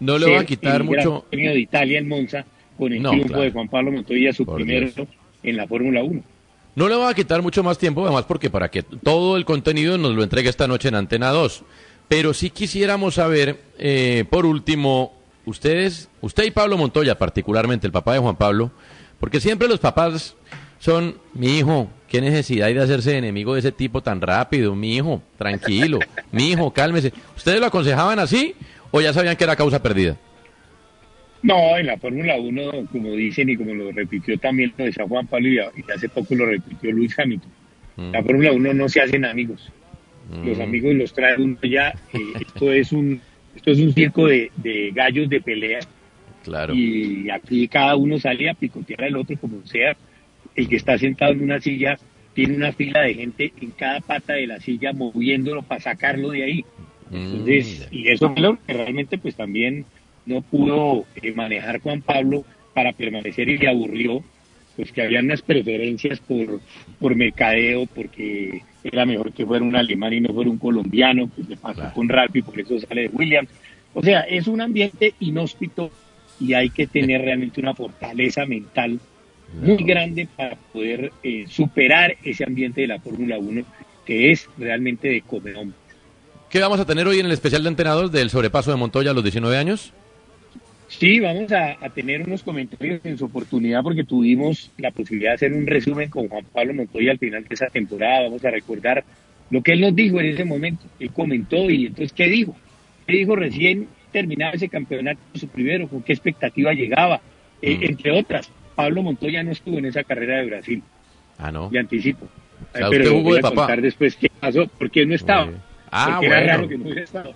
No le va a quitar el Gran mucho. Premio de Italia en Monza con el No, triunfo claro. de Juan Pablo Montoya, su Por primero Dios. en la Fórmula 1. No le va a quitar mucho más tiempo, además porque para que todo el contenido nos lo entregue esta noche en Antena 2. Pero sí quisiéramos saber, eh, por último, ustedes, usted y Pablo Montoya, particularmente el papá de Juan Pablo, porque siempre los papás son, mi hijo, qué necesidad hay de hacerse enemigo de ese tipo tan rápido, mi hijo, tranquilo, mi hijo, cálmese. ¿Ustedes lo aconsejaban así o ya sabían que era causa perdida? No, en la Fórmula 1, como dicen y como lo repitió también lo decía Juan Pablo y, hace poco lo repitió Luis Hamilton, la Fórmula 1 no se hacen amigos. Los Mm. amigos los trae uno ya. eh, esto es un esto es un circo de, de gallos de pelea Claro. y aquí cada uno sale a picotear al otro como sea. El que está sentado en una silla tiene una fila de gente en cada pata de la silla moviéndolo para sacarlo de ahí. Entonces, y eso es lo que realmente pues también no pudo eh, manejar Juan Pablo para permanecer y le aburrió, pues que había unas preferencias por, por mercadeo, porque era mejor que fuera un alemán y no fuera un colombiano, pues le pasó con Ralph y por eso sale de Williams. O sea, es un ambiente inhóspito y hay que tener realmente una fortaleza mental muy grande para poder eh, superar ese ambiente de la Fórmula 1 que es realmente de hombre. ¿Qué vamos a tener hoy en el especial de entrenador del sobrepaso de Montoya a los 19 años? Sí, vamos a, a tener unos comentarios en su oportunidad porque tuvimos la posibilidad de hacer un resumen con Juan Pablo Montoya al final de esa temporada. Vamos a recordar lo que él nos dijo en ese momento. Él comentó y entonces, ¿qué dijo? ¿Qué dijo recién terminaba ese campeonato, su primero? ¿Con qué expectativa llegaba? Eh, entre otras, Pablo Montoya no estuvo en esa carrera de Brasil. Ah, no. Y anticipo. O sea, pero voy a papá. contar después qué pasó, por qué no estaba. Ah, Porque era bueno. raro que no hubiera estado.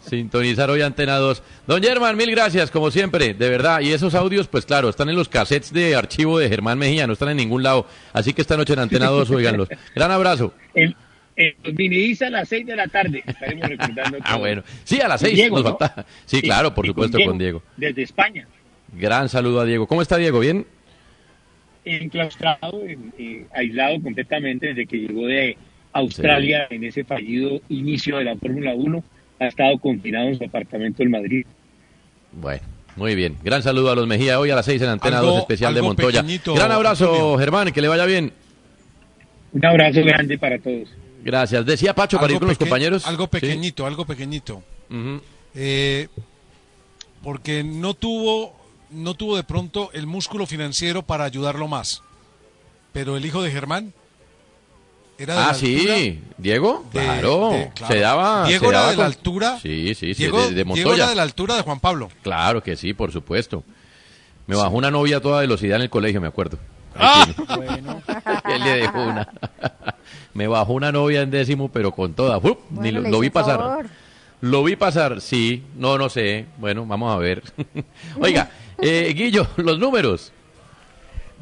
Sintonizar hoy Antena 2. Don Germán, mil gracias, como siempre, de verdad. Y esos audios, pues claro, están en los cassettes de archivo de Germán Mejía, no están en ningún lado. Así que esta noche en Antena 2, oiganlos. Gran abrazo. El, el a las 6 de la tarde. Estaremos recordando Ah, bueno. Sí, a las Con seis Diego, nos ¿no? falta. Sí, claro, por supuesto, con Diego. Desde España, Gran saludo a Diego. ¿Cómo está Diego? ¿Bien? enclaustrado, en- eh, aislado completamente desde que llegó de Australia en ese fallido inicio de la Fórmula 1. Ha estado confinado en su apartamento en Madrid. Bueno, muy bien. Gran saludo a los Mejía hoy a las 6 en Antena Algo- 2 especial de Montoya. pequeñito, Gran abrazo, Antonio. Germán, que le vaya bien. Un abrazo grande para todos. Gracias. Decía Pacho para ir con los compañeros. Algo Sí. pequeñito, algo pequeñito. Eh, porque no tuvo, no tuvo de pronto el músculo financiero para ayudarlo más. Pero el hijo de Germán era de Ah, la altura sí. ¿Diego? de- claro. de- claro. Se daba. Diego se era daba de la altura. Sí, sí, sí. Diego, de, de Diego Montoya. era de la altura de Juan Pablo. Claro que sí, por supuesto. Me bajó una novia a toda velocidad en el colegio, me acuerdo. Ah. Tiene. Él le dejó una. me bajó una novia en décimo, pero con toda. ¡Uf! Ni Bueno, lo, vi pasar. favor. Lo vi pasar, sí. No, no sé. Bueno, vamos a ver. Oiga, eh, Guillo, los números.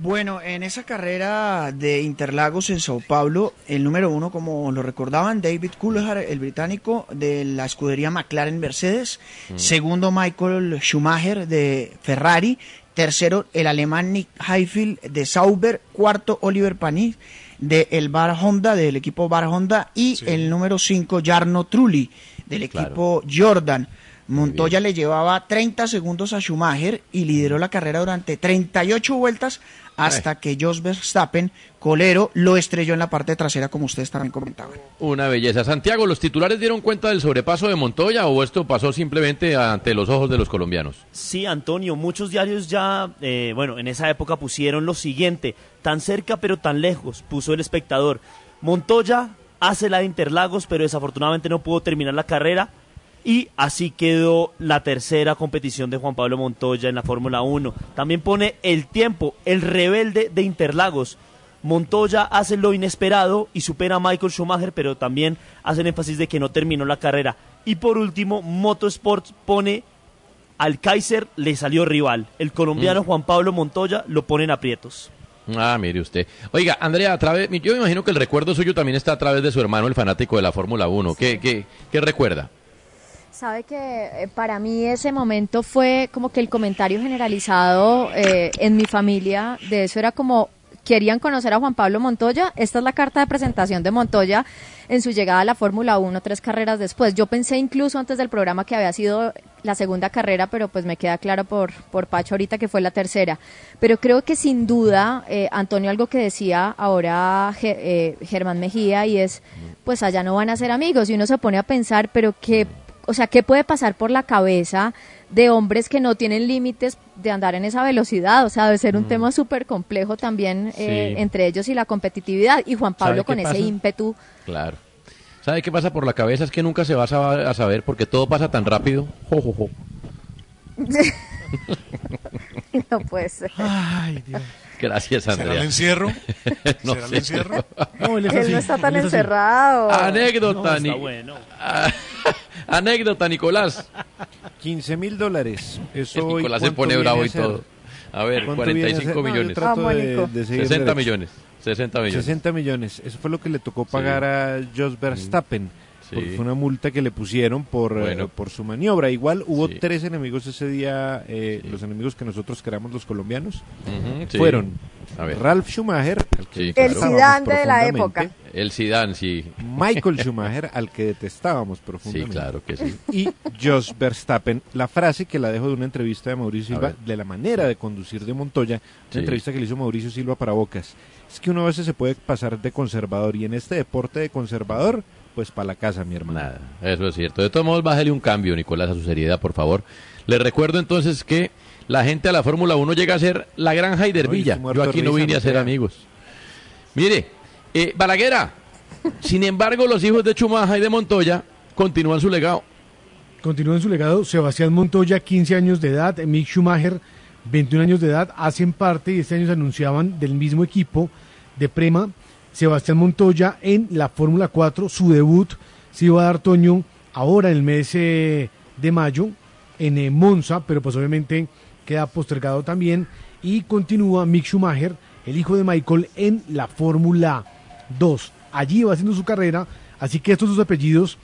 Bueno, en esa carrera de Interlagos en Sao Paulo, el número uno, como lo recordaban, David Coulthard, el británico de la escudería McLaren Mercedes. Mm. Segundo, Michael Schumacher de Ferrari. Tercero, el alemán Nick Heidfeld de Sauber. Cuarto, Oliver Panis de el Bar Honda, del equipo Bar Honda. Y el número cinco, Jarno Trulli del equipo Jordan. Montoya le llevaba 30 segundos a Schumacher y lideró la carrera durante 38 vueltas hasta que Jos Verstappen, colero, lo estrelló en la parte trasera, como ustedes también comentaban. Una belleza. Santiago, ¿los titulares dieron cuenta del sobrepaso de Montoya o esto pasó simplemente ante los ojos de los colombianos? Sí, Antonio, muchos diarios ya, eh, bueno, en esa época pusieron lo siguiente, tan cerca pero tan lejos, puso el espectador. Montoya hace la de Interlagos, pero desafortunadamente no pudo terminar la carrera. Y así quedó la tercera competición de Juan Pablo Montoya en la Fórmula 1. También pone el tiempo, el rebelde de Interlagos. Montoya hace lo inesperado y supera a Michael Schumacher, pero también hacen énfasis de que no terminó la carrera. Y por último, Motorsports pone al Kaiser, le salió rival. El colombiano Mm. Juan Pablo Montoya lo pone en aprietos. Ah, mire usted. Oiga, Andrea, a través, yo me imagino que el recuerdo suyo también está a través de su hermano, el fanático de la Fórmula 1. ¿Qué, qué, qué recuerda? Sabe que eh, para mí ese momento fue como que el comentario generalizado eh, en mi familia de eso era como querían conocer a Juan Pablo Montoya. Esta es la carta de presentación de Montoya en su llegada a la Fórmula 1 tres carreras después. Yo pensé incluso antes del programa que había sido la segunda carrera, pero pues me queda claro por, por Pacho ahorita que fue la tercera. Pero creo que sin duda, eh, Antonio, algo que decía ahora eh, Germán Mejía y es, pues allá no van a ser amigos y uno se pone a pensar, pero qué, o sea, ¿qué puede pasar por la cabeza de hombres que no tienen límites de andar en esa velocidad? O sea, debe ser un tema súper complejo también eh, entre ellos y la competitividad. Y Juan ¿Sabe Pablo con ese pasa? ímpetu. Claro. ¿Sabe qué pasa por la cabeza? Es que nunca se va a saber, porque todo pasa tan rápido. Jo, jo, jo. no puede ser. Gracias, ¿Será Andrea. el encierro? no ¿Será el encierro? No, él es Él así, no está tan él es encerrado. Anécdota, No, está Ni- bueno. Ah, Anécdota, Nicolás. 15 mil dólares. Eso hoy, Nicolás se ¿cuánto pone bravo a y todo. A ver, ¿Cuánto viene a 45 ser? No, yo millones. trato Vamos, de- Nico. de seguir 60 derecho. millones. 60 millones. 60 millones. Eso fue lo que le tocó pagar a Jos Verstappen. Sí. Porque fue una multa que le pusieron por, eh, por su maniobra. Igual hubo Sí. tres enemigos ese día, eh, los enemigos que nosotros creamos los colombianos. Sí. Fueron A ver. Ralph Schumacher, al que Sí, El Zidane de la época. El Zidane, sí. Michael Schumacher, al que detestábamos Sí, profundamente. claro que sí. y Jos Verstappen. La frase que la dejo de una entrevista de Mauricio Silva, de la manera de conducir de Montoya, una Sí. entrevista que le hizo Mauricio Silva para Bocas. Es que uno a veces se puede pasar de conservador y en este deporte de conservador, pues para la casa, mi hermano. Nada, eso es cierto. De todos modos, bájale un cambio, Nicolás, a su seriedad, por favor. Le recuerdo entonces que la gente a la Fórmula 1 llega a ser la granja No, Hidervilla. yo aquí no vine a ser amigos. Mire, eh, Balaguera, sin embargo, los hijos de Chumaja y de Montoya continúan su legado. Continúa en su legado Sebastián Montoya, 15 años de edad, Mick Schumacher, 21 años de edad, hacen parte y este año se anunciaban del mismo equipo de Prema. Sebastián Montoya en la Fórmula 4, su debut se iba a dar Toño ahora en el mes eh, de mayo en eh, Monza, pero pues obviamente queda postergado también y continúa Mick Schumacher, el hijo de Michael, en la Fórmula 2. Allí va haciendo su carrera, así que estos dos apellidos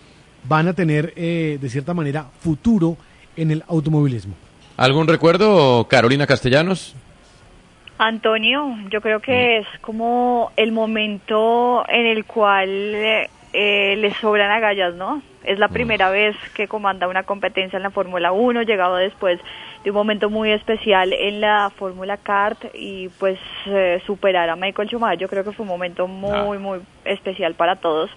van a tener eh, de cierta manera futuro en el automovilismo. ¿Algún recuerdo, Carolina Castellanos? Antonio, yo creo que es como el momento en el cual eh, le sobran agallas, ¿no? Es la primera vez que comanda una competencia en la Fórmula 1, llegado después de un momento muy especial en la Fórmula Kart y pues eh, superar a Michael Schumacher, yo creo que fue un momento muy, muy especial para todos,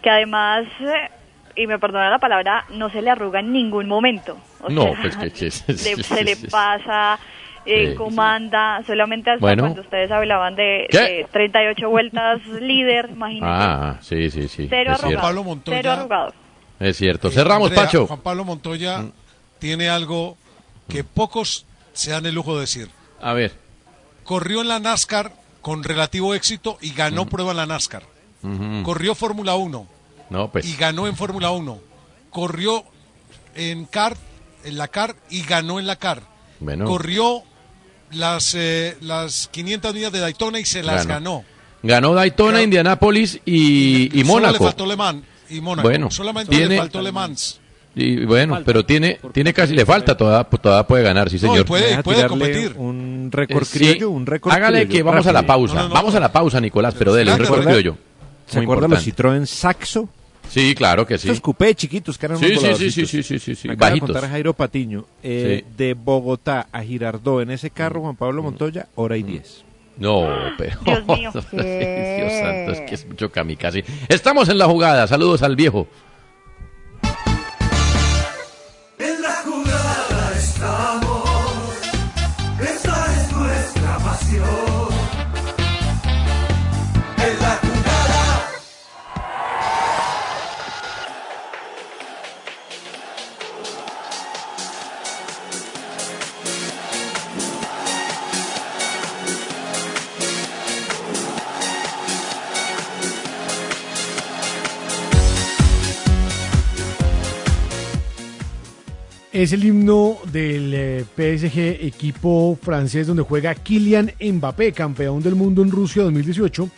que además, eh, y me perdona la palabra, no se le arruga en ningún momento. O No, sea, pues que- que- se le pasa, eh, Sí. comanda, solamente hasta Bueno. cuando ustedes hablaban de, de 38 vueltas líder, imagínate. Ah, sí, sí, sí. cero es arrugado. Pablo Montoya- Cero arrugado. Es cierto. Cerramos, Andrea, Pacho. Juan Pablo Montoya tiene algo que pocos se dan el lujo de decir. A ver. Corrió en la NASCAR con relativo éxito y ganó prueba en la NASCAR. Corrió Fórmula 1 No, pues. y ganó en Fórmula 1. Corrió en CAR, en la CAR y ganó en la CAR. Bueno. Corrió las, eh, las 500 millas de Daytona y se las ganó. Ganó Daytona, Indianápolis y, y Solo le Mónaco. faltó Le Mans y Mónaco. Bueno, Solamente tiene- le faltó Le Mans. Y bueno, pero tiene, tiene casi, le falta, todavía, todavía puede ganar, sí No, y señor. puede- Deja puede tirarle competir. Un récord Eh, sí. criollo, un récord Hágale criollo, que vamos a la pausa. Vamos a la pausa, Nicolás, pero dele, un ¿Se récord acuerda- criollo. ¿Se Muy acuerdan los. Citroën Saxo? Sí, claro que sí. Estos coupé chiquitos que eran Sí, unos sí, sí, sí, sí, sí, sí, sí, Me acaba de bajitos. contar Jairo Patiño. eh, Sí. De Bogotá a Girardó en ese carro, Juan Pablo Montoya, hora y diez. No, pero. Dios mío. Dios santo, es que es mucho kamikaze. Estamos en la jugada. Saludos al viejo. Es el himno del eh, PSG, equipo francés donde juega Kylian Mbappé, campeón del mundo en Rusia 2018,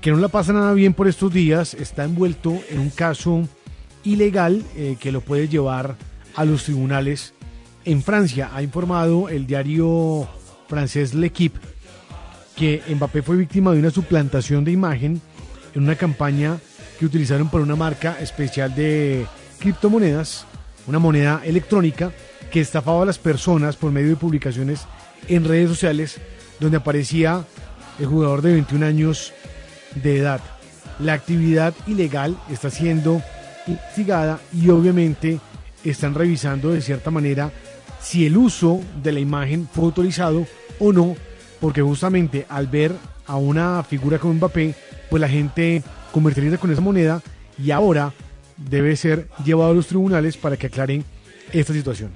que no la pasa nada bien por estos días, está envuelto en un caso ilegal eh, que lo puede llevar a los tribunales en Francia. Ha informado el diario francés L'Equipe que Mbappé fue víctima de una suplantación de imagen en una campaña que utilizaron por una marca especial de criptomonedas, una moneda electrónica que estafaba a las personas por medio de publicaciones en redes sociales donde aparecía el jugador de 21 años de edad. La actividad ilegal está siendo investigada y obviamente están revisando de cierta manera si el uso de la imagen fue autorizado o no, porque justamente al ver a una figura como Mbappé, pues la gente comercializa con esa moneda y ahora debe ser llevado a los tribunales para que aclaren esta situación.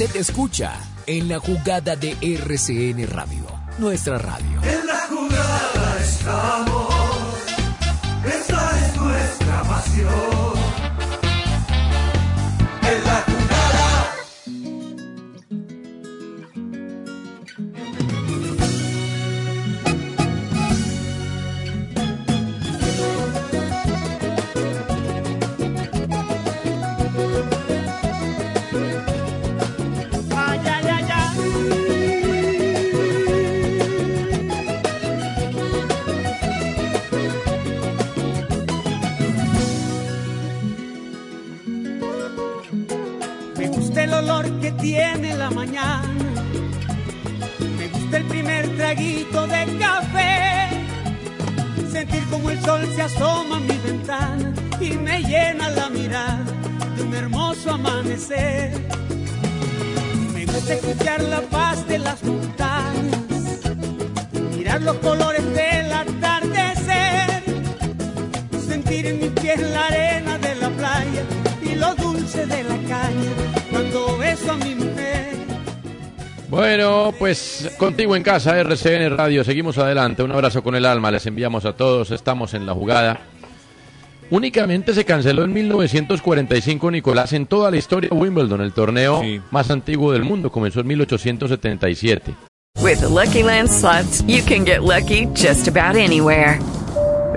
Usted escucha en la jugada de RCN Radio, nuestra radio. En la jugada estamos. Como el sol se asoma a mi ventana y me llena la mirada de un hermoso amanecer. Me gusta escuchar la paz de las montañas, mirar los colores del atardecer, sentir en mis pies la arena de la playa y lo dulce de la caña cuando beso a mi mujer. Bueno, pues contigo en casa, RCN Radio, seguimos adelante. Un abrazo con el alma, les enviamos a todos, estamos en la jugada. Únicamente se canceló en 1945, Nicolás, en toda la historia de Wimbledon, el torneo más antiguo del mundo, comenzó en 1877. With the Lucky Land slots, you can get lucky just about anywhere.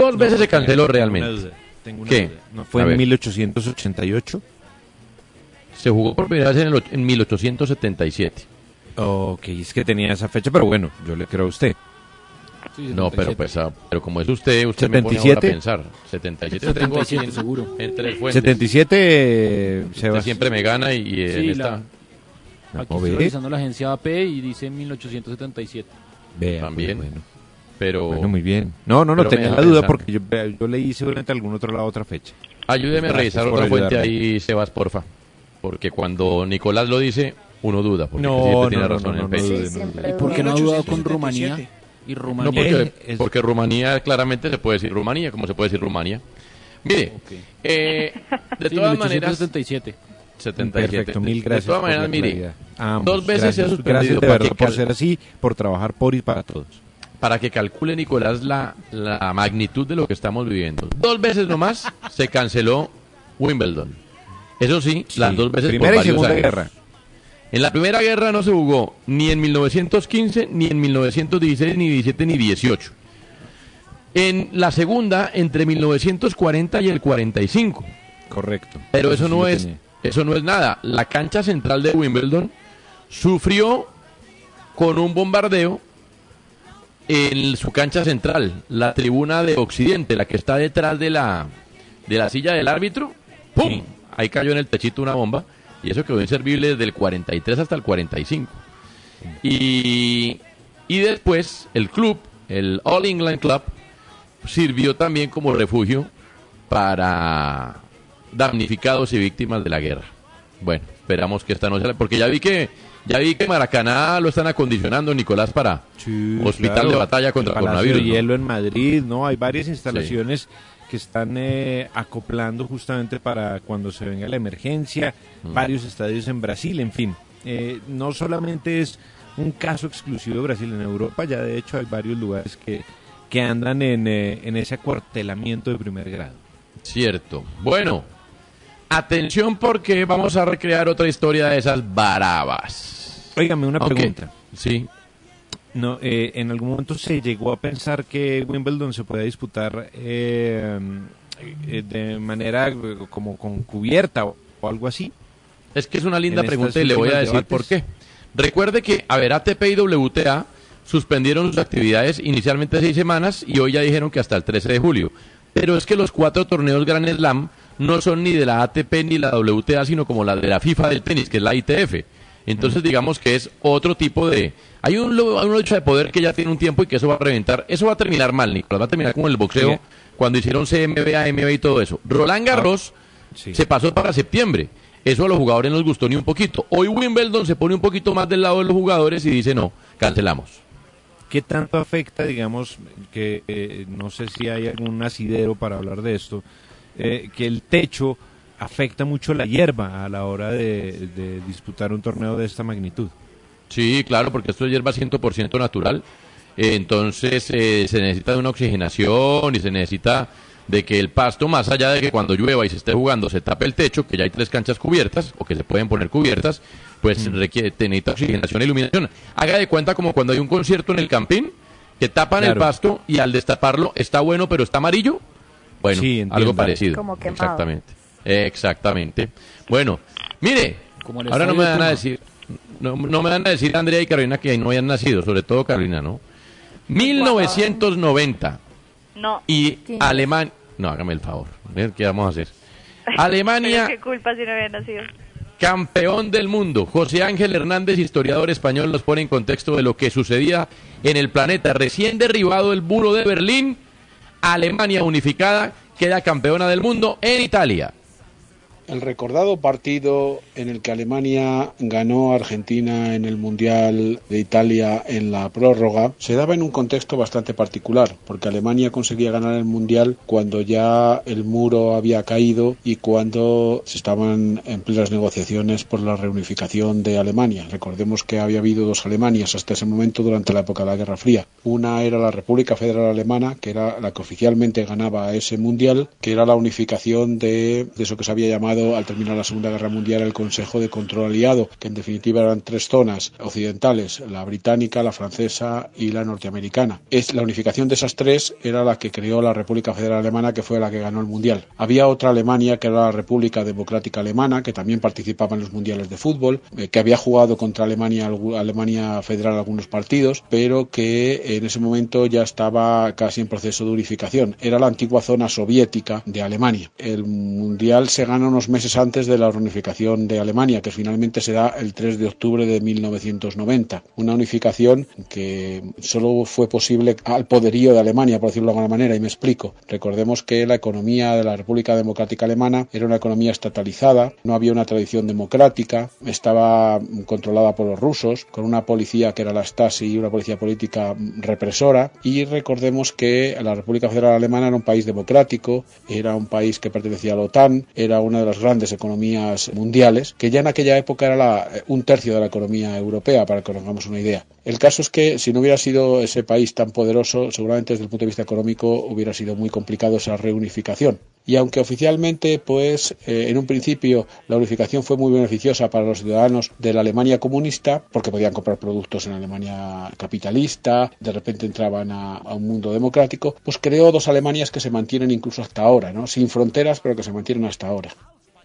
Dos veces se canceló realmente. Tengo una duda, tengo una ¿Qué? duda. ¿No fue A en ver. 1888? Se jugó por primera vez en, el en 1877. Ok, es que tenía esa fecha, pero bueno, yo le creo a usted. No, pero pues, ah, pero como es usted, usted me pone a 77. pensar. 77 tengo aquí en- 77 seguro. En tres fuentes. 77 eh, Usted Sebas. siempre me gana y, y en Sí, esta... la- No, Aquí estoy revisando la agencia AP y dice 1877. Vea, También. pues, bueno. Pero... Bueno, muy bien. No, no, no, tenía la duda porque yo, yo leí seguramente algún otro lado otra fecha. Ayúdeme a Gracias revisar otra fuente ahí, Sebas, porfa. Porque cuando Nicolás lo dice, uno duda. Porque No, siempre no, tiene no, razón no, en. ¿Y por qué no ha dudado con 1877? Rumanía? Y Rumanía. No, porque, Es- porque Rumanía claramente se puede decir Rumanía, como se puede decir Rumanía. Mire, eh, de Sí, todas maneras... 1877. 77. Perfecto, mil gracias. De todas maneras, mire, ambos. dos veces se ha gracias, suspendido. Gracias de ¿Para verdad qué por ser así, por trabajar por y para todos. Para que calcule Nicolás la, la magnitud de lo que estamos viviendo. Dos veces nomás se canceló Wimbledon. Eso sí, las dos veces Primera y por Segunda años. Guerra. En la Primera Guerra no se jugó ni en 1915, ni en 1916, ni 17, ni 18. En la Segunda, entre 1940 y el 45. Correcto. Pero eso no es, tenía. eso no es nada. La cancha central de Wimbledon sufrió con un bombardeo en su cancha central, la tribuna de Occidente, la que está detrás de la de la silla del árbitro. ¡Pum! Ahí cayó en el techito una bomba y eso quedó inservible desde el 43 hasta el 45. Y, y después el club, el All England Club, sirvió también como refugio para damnificados y víctimas de la guerra. Bueno, esperamos que esta no sea, porque ya vi que ya vi que Maracaná lo están acondicionando Nicolás para hospital Claro, de batalla contra el coronavirus. de ¿no? Hielo en Madrid, ¿no? Hay varias instalaciones que están eh, acoplando justamente para cuando se venga la emergencia, Mm. varios estadios en Brasil, en fin. Eh, no solamente es un caso exclusivo de Brasil en Europa, ya de hecho hay varios lugares que, que andan en, eh, en ese acuartelamiento de primer grado. Cierto. Bueno, atención porque vamos a recrear otra historia de esas barabas. Óigame, una pregunta. Sí. No, eh, en algún momento se llegó a pensar que Wimbledon se podía disputar eh, de manera eh, como con cubierta o, o algo así. Es que es una linda En pregunta y le voy a decir debates. por qué. Recuerde que, a ver, ATP y WTA suspendieron sus actividades inicialmente seis semanas y hoy ya dijeron que hasta el 13 de julio. Pero es que los cuatro torneos Grand Slam no son ni de la ATP ni la WTA, sino como la de la FIFA del tenis, que es la ITF. Entonces, digamos que es otro tipo de... Hay un, hay una lucha de poder que ya tiene un tiempo y que eso va a reventar. Eso va a terminar mal, Nicolás. Va a terminar como el boxeo Sí. cuando hicieron CMBA, MBA y todo eso. Roland Garros se pasó para septiembre. Eso a los jugadores no les gustó ni un poquito. Hoy Wimbledon se pone un poquito más del lado de los jugadores y dice no, cancelamos. ¿Qué tanto afecta, digamos, que eh, no sé si hay algún asidero para hablar de esto, eh, que el techo afecta mucho la hierba a la hora de, de disputar un torneo de esta magnitud? Sí, claro, porque esto es hierba 100% natural. Eh, entonces eh, se necesita de una oxigenación y se necesita de que el pasto, más allá de que cuando llueva y se esté jugando se tape el techo, que ya hay tres canchas cubiertas o que se pueden poner cubiertas, pues requiere, te necesita oxigenación e iluminación. Haga de cuenta como cuando hay un concierto en el campín, que tapan el pasto y al destaparlo está bueno pero está amarillo. Bueno, Sí, algo parecido. Como quemado. Exactamente. Exactamente. Bueno, mire, Como ahora no me van a decir, no, no me van a decir Andrea y Carolina que no hayan nacido, sobre todo Carolina, ¿no? 1990 No. y Sí. Alemania, no, hágame el favor, a ver ¿qué vamos a hacer? Alemania, ¿Qué culpa si no había nacido? campeón del mundo. José Ángel Hernández, historiador español, nos pone en contexto de lo que sucedía en el planeta. Recién derribado el muro de Berlín, Alemania unificada queda campeona del mundo en Italia. El recordado partido en el que Alemania ganó a Argentina en el Mundial de Italia en la prórroga se daba en un contexto bastante particular, porque Alemania conseguía ganar el Mundial cuando ya el muro había caído y cuando se estaban en plenas negociaciones por la reunificación de Alemania. Recordemos que había habido dos Alemanias hasta ese momento durante la época de la Guerra Fría. Una era la República Federal Alemana, que era la que oficialmente ganaba ese Mundial, que era la unificación de, de eso que se había llamado al terminar la Segunda Guerra Mundial el Consejo de Control Aliado, que en definitiva eran tres zonas occidentales, la británica, la francesa y la norteamericana. Es, la unificación de esas tres era la que creó la República Federal Alemana, que fue la que ganó el Mundial. Había otra Alemania, que era la República Democrática Alemana, que también participaba en los Mundiales de fútbol, eh, que había jugado contra Alemania, Alemania Federal algunos partidos, pero que en ese momento ya estaba casi en proceso de unificación. Era la antigua zona soviética de Alemania. El Mundial se gana unos meses antes de la reunificación de Alemania, que finalmente se da el 3 de octubre de 1990. Una unificación que solo fue posible al poderío de Alemania, por decirlo de alguna manera, y me explico. Recordemos que la economía de la República Democrática Alemana era una economía estatalizada, no había una tradición democrática, estaba controlada por los rusos, con una policía que era la Stasi y una policía política represora, y recordemos que la República Federal Alemana era un país democrático, era un país que pertenecía a la OTAN, era una de las grandes economías mundiales, que ya en aquella época era la- eh, un tercio de la economía europea, para que nos hagamos una idea. El caso es que si no hubiera sido ese país tan poderoso, seguramente desde el punto de vista económico hubiera sido muy complicado esa reunificación. Y aunque oficialmente, pues, eh, en un principio la unificación fue muy beneficiosa para los ciudadanos de la Alemania comunista, porque podían comprar productos en Alemania capitalista, de repente entraban a, a un mundo democrático, pues creó dos Alemanias que se mantienen incluso hasta ahora, ¿no? Sin fronteras, pero que se mantienen hasta ahora.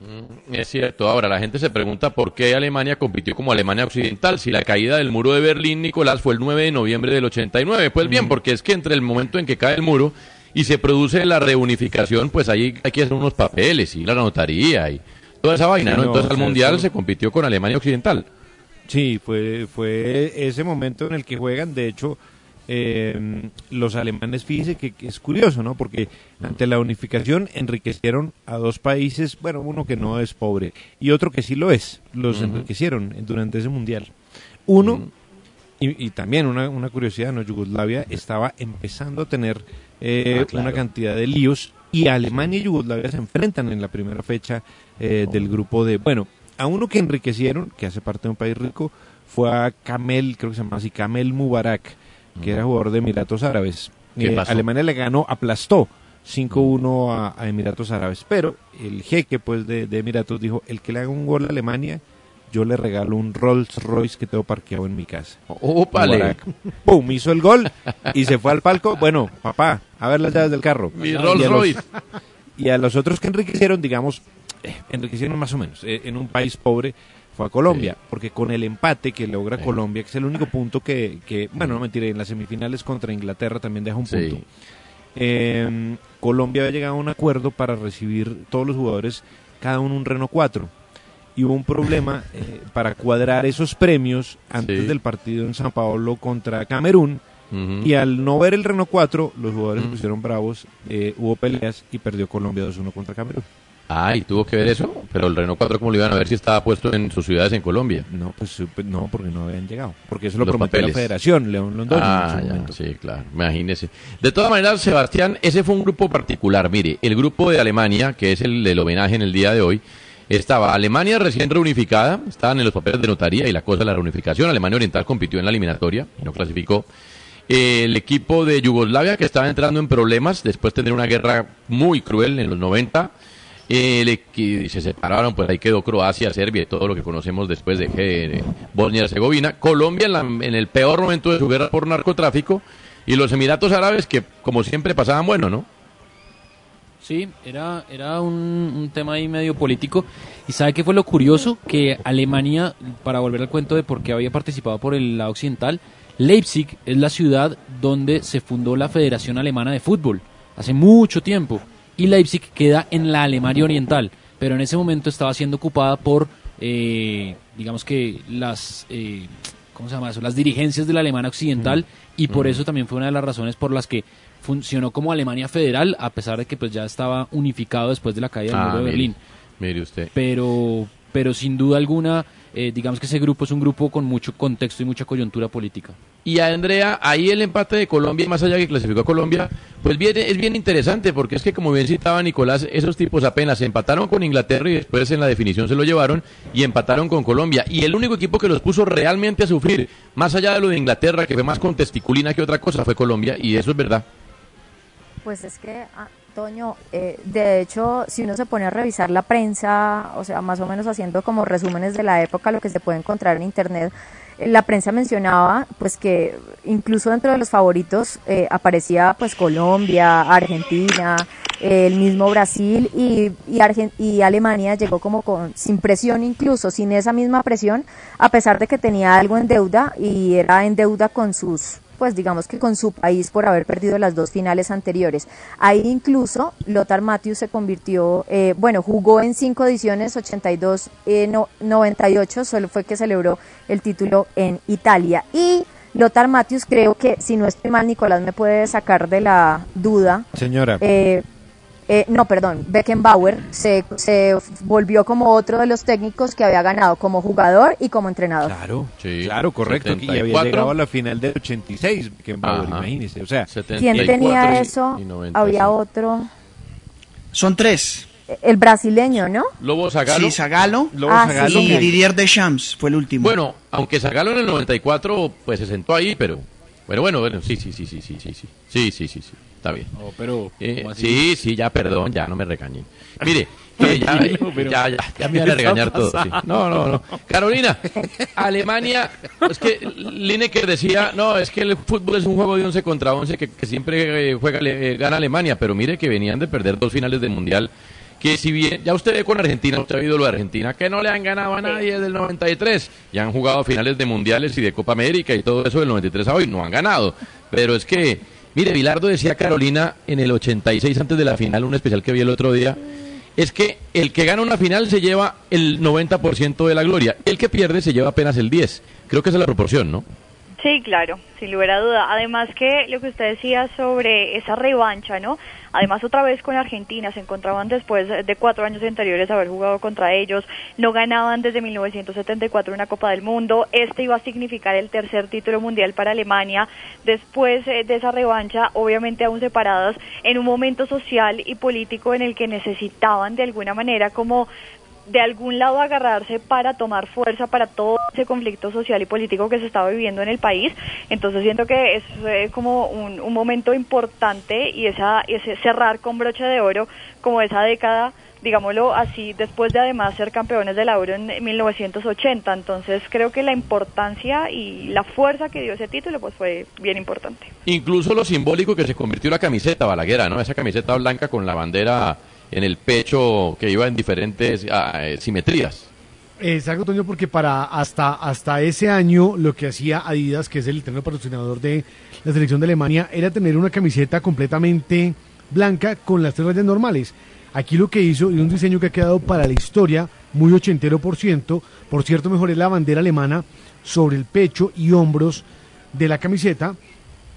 Mm, Es cierto. Ahora, la gente se pregunta por qué Alemania compitió como Alemania Occidental si la caída del muro de Berlín, Nicolás, fue el 9 de noviembre del 89. Pues bien, porque es que entre el momento en que cae el muro y se produce la reunificación, pues ahí hay que hacer unos papeles y la notaría y toda esa vaina, ¿no? Entonces al Mundial se compitió con Alemania Occidental. Sí, fue, fue ese momento en el que juegan. De hecho, eh, los alemanes, fíjese que, que es curioso, ¿no? Porque ante la unificación enriquecieron a dos países, bueno, uno que no es pobre y otro que sí lo es. Los enriquecieron durante ese mundial. Uno, y, y también una, una curiosidad, ¿no? Yugoslavia estaba empezando a tener eh, Ah, claro. una cantidad de líos y Alemania y Yugoslavia se enfrentan en la primera fecha eh, del grupo de... Bueno, a uno que enriquecieron, que hace parte de un país rico, fue a Kamel, creo que se llama así, Kamel Mubarak, que era jugador de Emiratos Árabes. ¿Qué Eh? Alemania le ganó, aplastó 5-1 a, a Emiratos Árabes, pero el jeque pues de, de Emiratos dijo, el que le haga un gol a Alemania, yo le regalo un Rolls Royce que tengo parqueado en mi casa. ¡Ópale! ¡Pum! Hizo el gol y se fue al palco. Bueno, papá, a ver las llaves del carro. Mi Rolls los- Royce. Y a los otros que enriquecieron, digamos, eh, enriquecieron más o menos. eh, en un país pobre fue a Colombia, porque con el empate que logra Colombia, que es el único punto que, que bueno, no mentira, en las semifinales contra Inglaterra también deja un Sí. punto. Eh, Colombia había llegado a un acuerdo para recibir todos los jugadores, cada uno un Renault 4. Y hubo un problema eh, para cuadrar esos premios antes del partido en San Paolo contra Camerún. Y al no ver el Renault 4, los jugadores se pusieron bravos, eh, hubo peleas y perdió Colombia 2-1 contra Camerún. Ah, ¿y tuvo que ver eso? Pero el Renault 4, ¿cómo lo iban a ver si estaba puesto en sus ciudades en Colombia? No, pues no, porque no habían llegado. Porque eso lo Los prometió papeles. la Federación, León Londoño Ah, en su ya, momento. sí, claro, imagínese. De todas maneras, Sebastián, ese fue un grupo particular. Mire, el grupo de Alemania, que es el del homenaje en el día de hoy, estaba Alemania recién reunificada, estaban en los papeles de notaría y la cosa de la reunificación. Alemania Oriental compitió en la eliminatoria y no clasificó. El equipo de Yugoslavia, que estaba entrando en problemas después de tener una guerra muy cruel en los 90. Se separaron, pues ahí quedó Croacia, Serbia y todo lo que conocemos después de Bosnia y Herzegovina. Colombia en, la- en el peor momento de su guerra por narcotráfico. Y los Emiratos Árabes, que como siempre pasaban bueno, ¿no? Sí, era, era un, un tema ahí medio político. ¿Y sabe qué fue lo curioso? Que Alemania, para volver al cuento de por qué había participado por el lado occidental, Leipzig es la ciudad donde se fundó la Federación Alemana de Fútbol, hace mucho tiempo. Y Leipzig queda en la Alemania Oriental, pero en ese momento estaba siendo ocupada por, eh, digamos que las... eh, ¿Cómo se llama eso? Las dirigencias de la Alemania Occidental y por eso también fue una de las razones por las que funcionó como Alemania federal, a pesar de que pues ya estaba unificado después de la caída del Ah, muro de mire, Berlín. Mire usted. Pero, pero sin duda alguna, eh, digamos que ese grupo es un grupo con mucho contexto y mucha coyuntura política. Y a Andrea, ahí el empate de Colombia, más allá que clasificó a Colombia, pues bien, es bien interesante, porque es que como bien citaba Nicolás, esos tipos apenas empataron con Inglaterra y después en la definición se lo llevaron y empataron con Colombia. Y el único equipo que los puso realmente a sufrir, más allá de lo de Inglaterra, que fue más con testiculina que otra cosa, fue Colombia, y eso es verdad. Pues es que, ah, Toño, eh, de hecho, si uno se pone a revisar la prensa, o sea, más o menos haciendo como resúmenes de la época, lo que se puede encontrar en Internet, eh, la prensa mencionaba pues que incluso dentro de los favoritos eh, aparecía pues Colombia, Argentina, eh, el mismo Brasil y, y, Argen- y Alemania llegó como con, sin presión incluso, sin esa misma presión, a pesar de que tenía algo en deuda y era en deuda con sus pues digamos que con su país por haber perdido las dos finales anteriores. Ahí incluso Lothar Matthews se convirtió, eh, bueno, jugó en cinco ediciones, 82, eh, no, 98, solo fue que celebró el título en Italia. Y Lothar Matthews creo que, si no estoy mal, Nicolás me puede sacar de la duda. Señora. Eh, eh, no, perdón, Beckenbauer se, se volvió como otro de los técnicos que había ganado como jugador y como entrenador. Claro, Sí, claro, correcto. Y había 74. llegado a la final del 86, que Ajá. imagínese. O sea, ¿Quién tenía eso? Había otro. Son tres. El brasileño, ¿no? Lobo Zagalo. Sí, Zagalo. Lobo Ah, Zagalo. sí, y. Didier Deschamps fue el último. Bueno, aunque Zagalo en el 94 pues se sentó ahí, pero bueno, bueno, bueno, sí, sí, sí, sí, sí, sí, sí, sí, sí, sí, sí, está bien. Oh, pero, Eh, sí, sí, ya, perdón, ya, no me regañen. Mire, ya, Tranquilo, pero- ya, ya, ya me ¿qué van a regañar todo. sí. No, no, no. Carolina, Alemania, es que Lineker decía, no, es que el fútbol es un juego de 11 contra 11 que, que siempre eh, juega, eh, gana Alemania, pero mire que venían de perder dos finales del Mundial. Que si bien, ya usted ve con Argentina, usted ha oído lo de Argentina, que no le han ganado a nadie desde el 93. Ya han jugado finales de mundiales y de Copa América y todo eso del 93 a hoy, no han ganado. Pero es que, mire, Bilardo decía Carolina en el 86 antes de la final, un especial que vi el otro día, es que el que gana una final se lleva el 90% de la gloria, el que pierde se lleva apenas el 10. Creo que esa es la proporción, ¿no? Sí, claro, sin lugar a duda. Además que lo que usted decía sobre esa revancha, ¿no? Además otra vez con Argentina, se encontraban después de cuatro años anteriores haber jugado contra ellos, no ganaban desde 1974 una Copa del Mundo, este iba a significar el tercer título mundial para Alemania, después eh, de esa revancha, obviamente aún separadas, en un momento social y político en el que necesitaban de alguna manera como de algún lado agarrarse para tomar fuerza para todo ese conflicto social y político que se estaba viviendo en el país. Entonces siento que es como un, un momento importante y esa, ese cerrar con broche de oro como esa década digámoslo así, después de además ser campeones del Euro en 1980. Entonces creo que la importancia y la fuerza que dio ese título pues fue bien importante. Incluso lo simbólico que se convirtió la camiseta balaguera, ¿no? Esa camiseta blanca con la bandera en el pecho que iba en diferentes ah, eh, simetrías. Exacto, Toño, porque para hasta, hasta ese año lo que hacía Adidas, que es el eterno patrocinador de la selección de Alemania, era tener una camiseta completamente blanca con las tres rayas normales. Aquí lo que hizo, y un diseño que ha quedado para la historia, muy ochentero por ciento, por cierto, mejoré la bandera alemana sobre el pecho y hombros de la camiseta.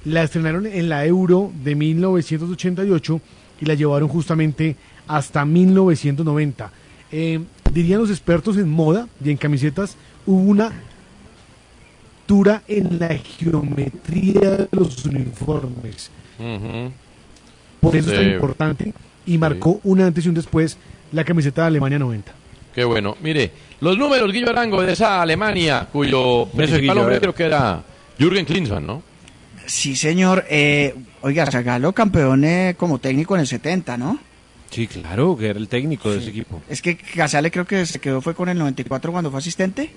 La estrenaron en la Euro de 1988 y la llevaron justamente hasta 1990. Eh, dirían los expertos en moda y en camisetas, hubo una tura en la geometría de los uniformes. Por eso es tan Sí. importante y marcó un antes y un después la camiseta de Alemania 90. Qué bueno. Mire, los números, Guillo Arango, de esa Alemania, cuyo principal Guillo, hombre creo que era Jürgen Klinsmann, ¿no? Sí, señor. Eh, oiga, Zagalo campeón eh, como técnico en el 70, ¿no? Sí, claro, que era el técnico de ese equipo. Es que Casale creo que se quedó fue con el 94 cuando fue asistente.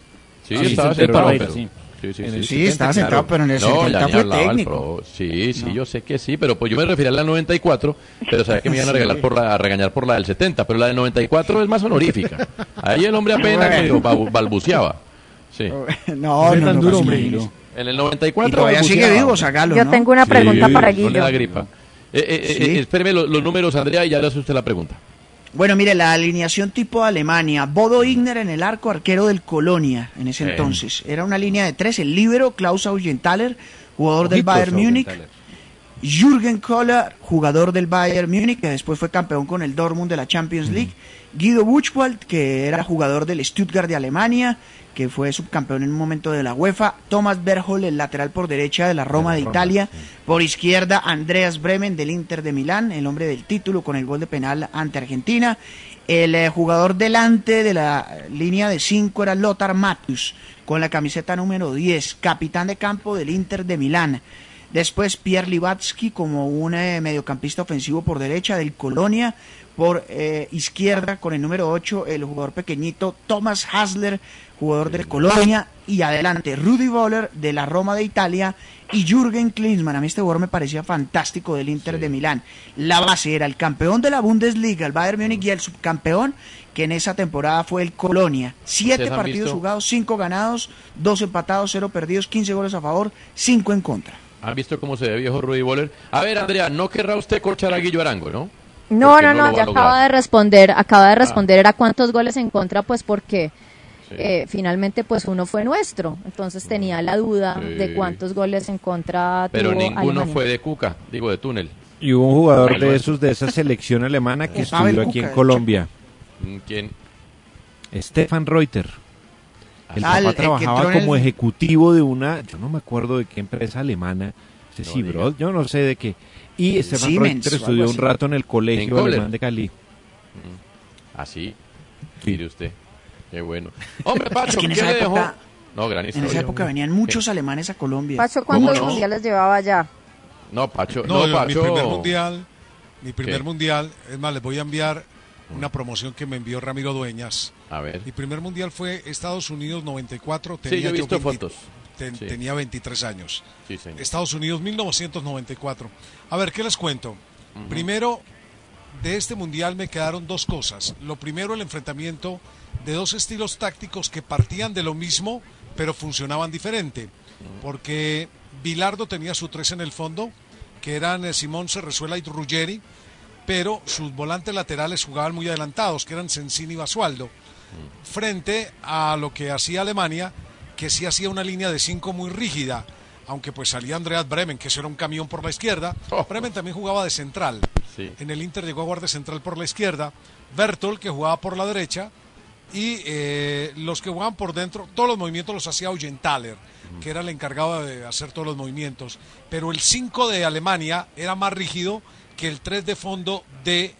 Sí, Ah, sí, estaba sí, sentado, pero- pero... sí. Sí, sí, En sí, el sí, 70, estaba sentado, pero en el no, 70 ya ni fue hablaba el técnico. pro. Sí, sí, yo sé que sí, pero pues yo me refería a la 94, pero sabía que me iban a, Sí. regalar por la, a regañar por la del 70, pero la del 94 es más honorífica. Ahí el hombre apenas Bueno. medio balbuceaba. Sí. No, no, no, no, Tranquilo. En el 94 Y todavía sigue vivo Zagalo, Yo ¿no? tengo una pregunta para No le Guillo. da gripa. Eh, eh, eh, Sí. espéreme lo- los, números, Andrea, y ya le hace usted la pregunta. Bueno, mire, la alineación tipo Alemania. Bodo Igner en el arco, arquero del Colonia en ese entonces. Era una línea de tres. El líbero, Klaus Augenthaler, jugador del Bayern Múnich. Jürgen Kohler, jugador del Bayern Múnich, que después fue campeón con el Dortmund de la Champions League. Guido Buchwald, que era jugador del Stuttgart de Alemania, que fue subcampeón en un momento de la UEFA. Thomas Berhol, el lateral por derecha de la Roma de Italia. Por izquierda, Andreas Bremen del Inter de Milán, el hombre del título con el gol de penal ante Argentina. El eh, jugador delante de la línea de 5 era Lothar Matthäus, con la camiseta número 10, capitán de campo del Inter de Milán. Después Pierre Libatsky como un eh, mediocampista ofensivo por derecha del Colonia. Por eh, izquierda con el número 8 el jugador pequeñito Thomas Hasler, jugador del Colonia. Y adelante Rudy Boller de la Roma de Italia y Jürgen Klinsmann. A mí este jugador me parecía fantástico del Inter de Milán. La base era el campeón de la Bundesliga, el Bayern Múnich y el subcampeón que en esa temporada fue el Colonia. Siete ¿Ustedes han partidos visto? jugados, cinco ganados, dos empatados, cero perdidos, 15 goles a favor, cinco en contra. ¿Han visto cómo se ve viejo Rudy Boller? A ver, Andrea, no querrá usted corchar a Guillo Arango, ¿no? No, no, no no, ya acaba de responder, acaba de responder, era cuántos goles en contra, pues porque Sí. eh, finalmente pues uno fue nuestro, entonces tenía la duda Sí. de cuántos goles en contra Pero tuvo ninguno Alemania. fue de Cuca, digo de túnel. Y hubo un jugador de eso. esos de esa selección alemana que estudió aquí Cuca, en Colombia, Mm, ¿Quién? Stefan Reuter. El Ah, papá trabajaba como el- ejecutivo de una, yo no me acuerdo de qué empresa alemana, No sí, bro, yo no sé de qué. Y Stefan Siemens estudió un rato en el colegio alemán de Cali. Así. Mire usted. Qué bueno. Hombre, Pacho, Es que en ¿qué esa le dejó? época- No, gran En esa época venían muchos alemanes a Colombia. Pacho, ¿cuántos no? mundiales llevaba ya? No, Pacho. No, No, yo- mi Pacho. primer mundial, mi primer ¿Qué? mundial, es más, les voy a enviar una promoción que me envió Ramiro Dueñas. A ver. Mi primer mundial fue Estados Unidos 94. Sí, Tenía yo he visto 20 fotos. ten- Sí. Tenía 23 años. Sí, señor. Estados Unidos 1994. A ver, ¿qué les cuento? Primero, de este mundial me quedaron dos cosas. Lo primero, el enfrentamiento de dos estilos tácticos que partían de lo mismo, pero funcionaban diferente. Porque Bilardo tenía su tres en el fondo, que eran eh, Simón Serrezuela y Ruggeri, pero sus volantes laterales jugaban muy adelantados, que eran Sensini y Basualdo. Frente a lo que hacía Alemania, que sí hacía una línea de cinco muy rígida, aunque pues salía Andreas Bremen, que eso era un camión por la izquierda. Bremen también jugaba de central. Sí. En el Inter llegó a de central por la izquierda. Bertol, que jugaba por la derecha. Y eh, los que jugaban por dentro, todos los movimientos los hacía Augenthaler, que era el encargado de hacer todos los movimientos. Pero el 5 de Alemania era más rígido que el 3 de fondo de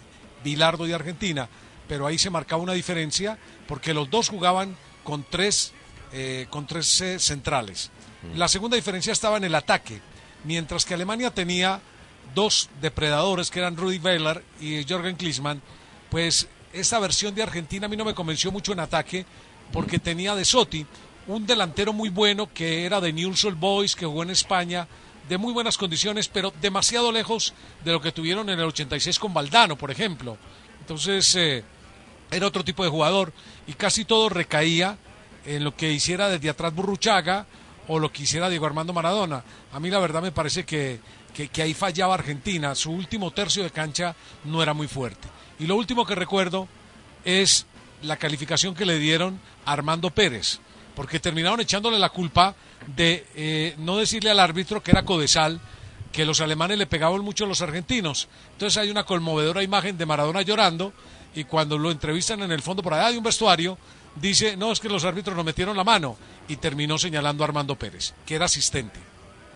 Bilardo de Argentina. Pero ahí se marcaba una diferencia porque los dos jugaban con tres, eh, con tres eh, centrales. La segunda diferencia estaba en el ataque. Mientras que Alemania tenía dos depredadores que eran Rudy Weiler y Jürgen Klinsmann, pues esta versión de Argentina a mí no me convenció mucho en ataque porque tenía de Sotti un delantero muy bueno que era de Newell's Boys, que jugó en España, de muy buenas condiciones, pero demasiado lejos de lo que tuvieron en el 86 con Valdano, por ejemplo. Entonces, eh, era otro tipo de jugador y casi todo recaía en lo que hiciera desde atrás Burruchaga o lo que hiciera Diego Armando Maradona. A mí la verdad me parece que, que, que ahí fallaba Argentina. Su último tercio de cancha no era muy fuerte. Y lo último que recuerdo es la calificación que le dieron a Armando Pérez, porque terminaron echándole la culpa de eh, no decirle al árbitro que era Codesal, que los alemanes le pegaban mucho a los argentinos. Entonces hay una conmovedora imagen de Maradona llorando y cuando lo entrevistan en el fondo por allá de un vestuario, dice, no, es que los árbitros nos metieron la mano y terminó señalando a Armando Pérez, que era asistente.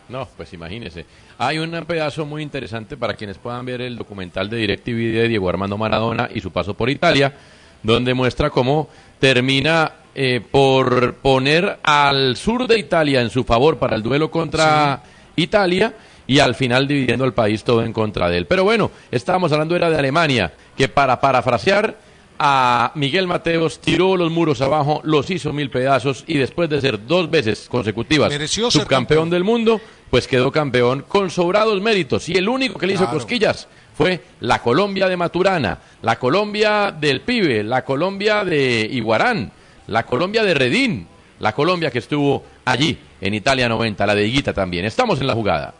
No, pues imagínese. Hay un pedazo muy interesante para quienes puedan ver el documental de DirecTV de Diego Armando Maradona y su paso por Italia, donde muestra cómo termina eh, por poner al sur de Italia en su favor para el duelo contra Italia y al final dividiendo el país todo en contra de él. Pero bueno, estábamos hablando era de Alemania, que para parafrasear a Miguel Mateos tiró los muros abajo, los hizo mil pedazos y después de ser dos veces consecutivas subcampeón del mundo, pues quedó campeón con sobrados méritos y el único que le hizo Claro. cosquillas fue la Colombia de Maturana, la Colombia del Pibe, la Colombia de Iguarán, la Colombia de Redín, la Colombia que estuvo allí en Italia 90, la de Higuita también. Estamos en la jugada.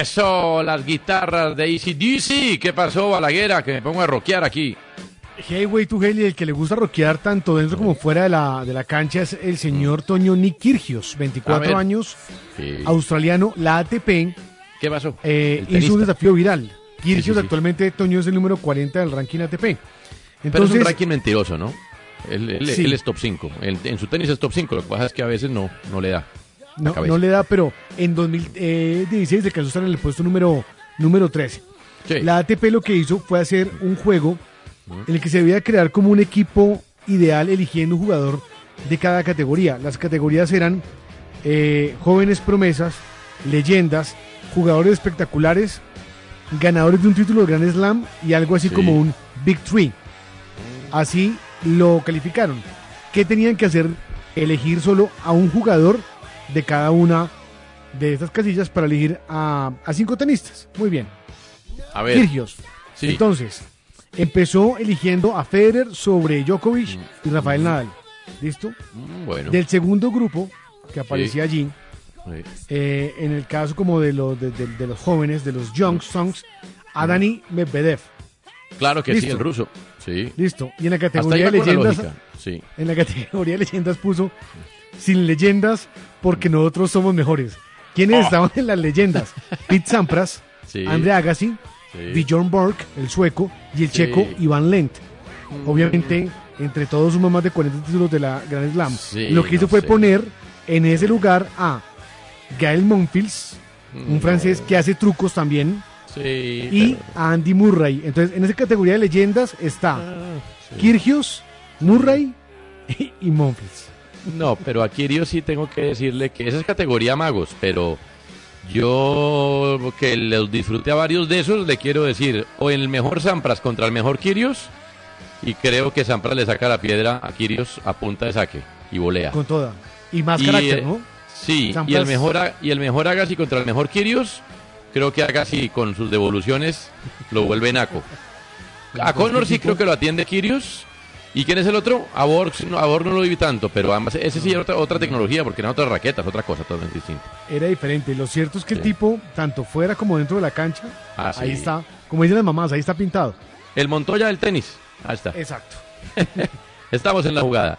Eso, las guitarras de Easy DC. ¿Qué pasó, Balaguera? Que me pongo a rockear aquí. Hey, way to hell, y el que le gusta rockear tanto dentro como fuera de la, de la cancha es el señor Toño Nick Kirgios, A 24 ver. años, Sí. australiano, la ATP. ¿Qué pasó? eh, hizo un desafío viral. Kirgios Sí, sí, sí. actualmente, Toño es el número 40 del ranking ATP. Pero es Entonces, un ranking mentiroso, ¿no? Él, él- es top 5. Él- en su tenis es top 5. Lo que pasa es que a veces no, no le da. No, no le da, pero en 2016 se casó estar en el puesto número, número 13. La ATP lo que hizo fue hacer un juego en el que se debía crear como un equipo ideal eligiendo un jugador de cada categoría. Las categorías eran eh, jóvenes promesas, leyendas, jugadores espectaculares, ganadores de un título de Grand Slam y algo así Sí. como un Big Three. Así lo calificaron. ¿Qué tenían que hacer? Elegir solo a un jugador de cada una de estas casillas para elegir a, a cinco tenistas. Muy bien. A ver. Kirgios. Sí. Entonces, empezó eligiendo a Federer sobre Djokovic y Rafael Nadal. ¿Listo? Mm, bueno. Del segundo grupo que aparecía allí, Sí. eh, en el caso como de los, de, de- de los jóvenes, de los young songs, a Dani Medvedev. Claro que sí, el ruso. Sí. Listo. Y en la categoría de leyendas. Sí. en la categoría de leyendas puso sin leyendas porque nosotros somos mejores. ¿Quiénes Oh. estaban en las leyendas? Pete Sampras, Sí. Andre Agassi, Sí. Bjorn Borg, el sueco, y el Sí. checo Iván Lent. Obviamente, entre todos sumó más de 40 títulos de la Grand Slam. Sí, Lo que hizo no fue sé. poner en ese lugar a Gael Monfils, un No. francés que hace trucos también, Sí, y pero- a Andy Murray. Entonces, en esa categoría de leyendas está Ah, sí. Kyrgios, Murray y Monfils. No, pero a Kirio sí tengo que decirle que esa es categoría magos, pero yo que los disfrute a varios de esos, le quiero decir, o el mejor Sampras contra el mejor Kirios, y creo que Sampras le saca la piedra a Kirios a punta de saque y volea. Con toda. Y más Y, carácter, ¿no? Sí, y el mejor y el mejor Agassi contra el mejor Kirios, creo que Agassi con sus devoluciones lo vuelve naco. A Connor sí creo que lo atiende Kirios. ¿Y quién es el otro? A Borg, no, a Borg no lo vi tanto, pero ambas, ese sí era otra, otra tecnología, porque eran otras raquetas, otra cosa totalmente distinta. Era diferente. Lo cierto es que el tipo, tanto fuera como dentro de la cancha, Ah, ahí sí. está, como dicen las mamás, ahí está pintado. El Montoya del tenis. Ahí está. Exacto. Estamos en la jugada.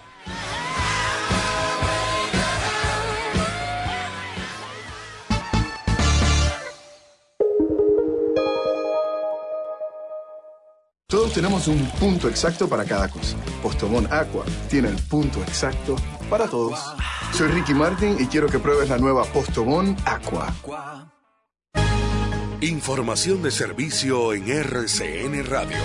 Todos tenemos un punto exacto para cada cosa. Postobón Aqua tiene el punto exacto para todos. Soy Ricky Martin y quiero que pruebes la nueva Postobón Aqua. Información de servicio en RCN Radio.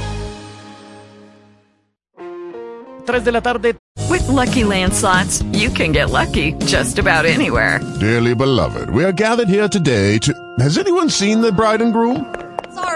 3 de la tarde. With Lucky Land slots, you can get lucky just about anywhere. Dearly beloved, we are gathered here today to. Has anyone seen the bride and groom?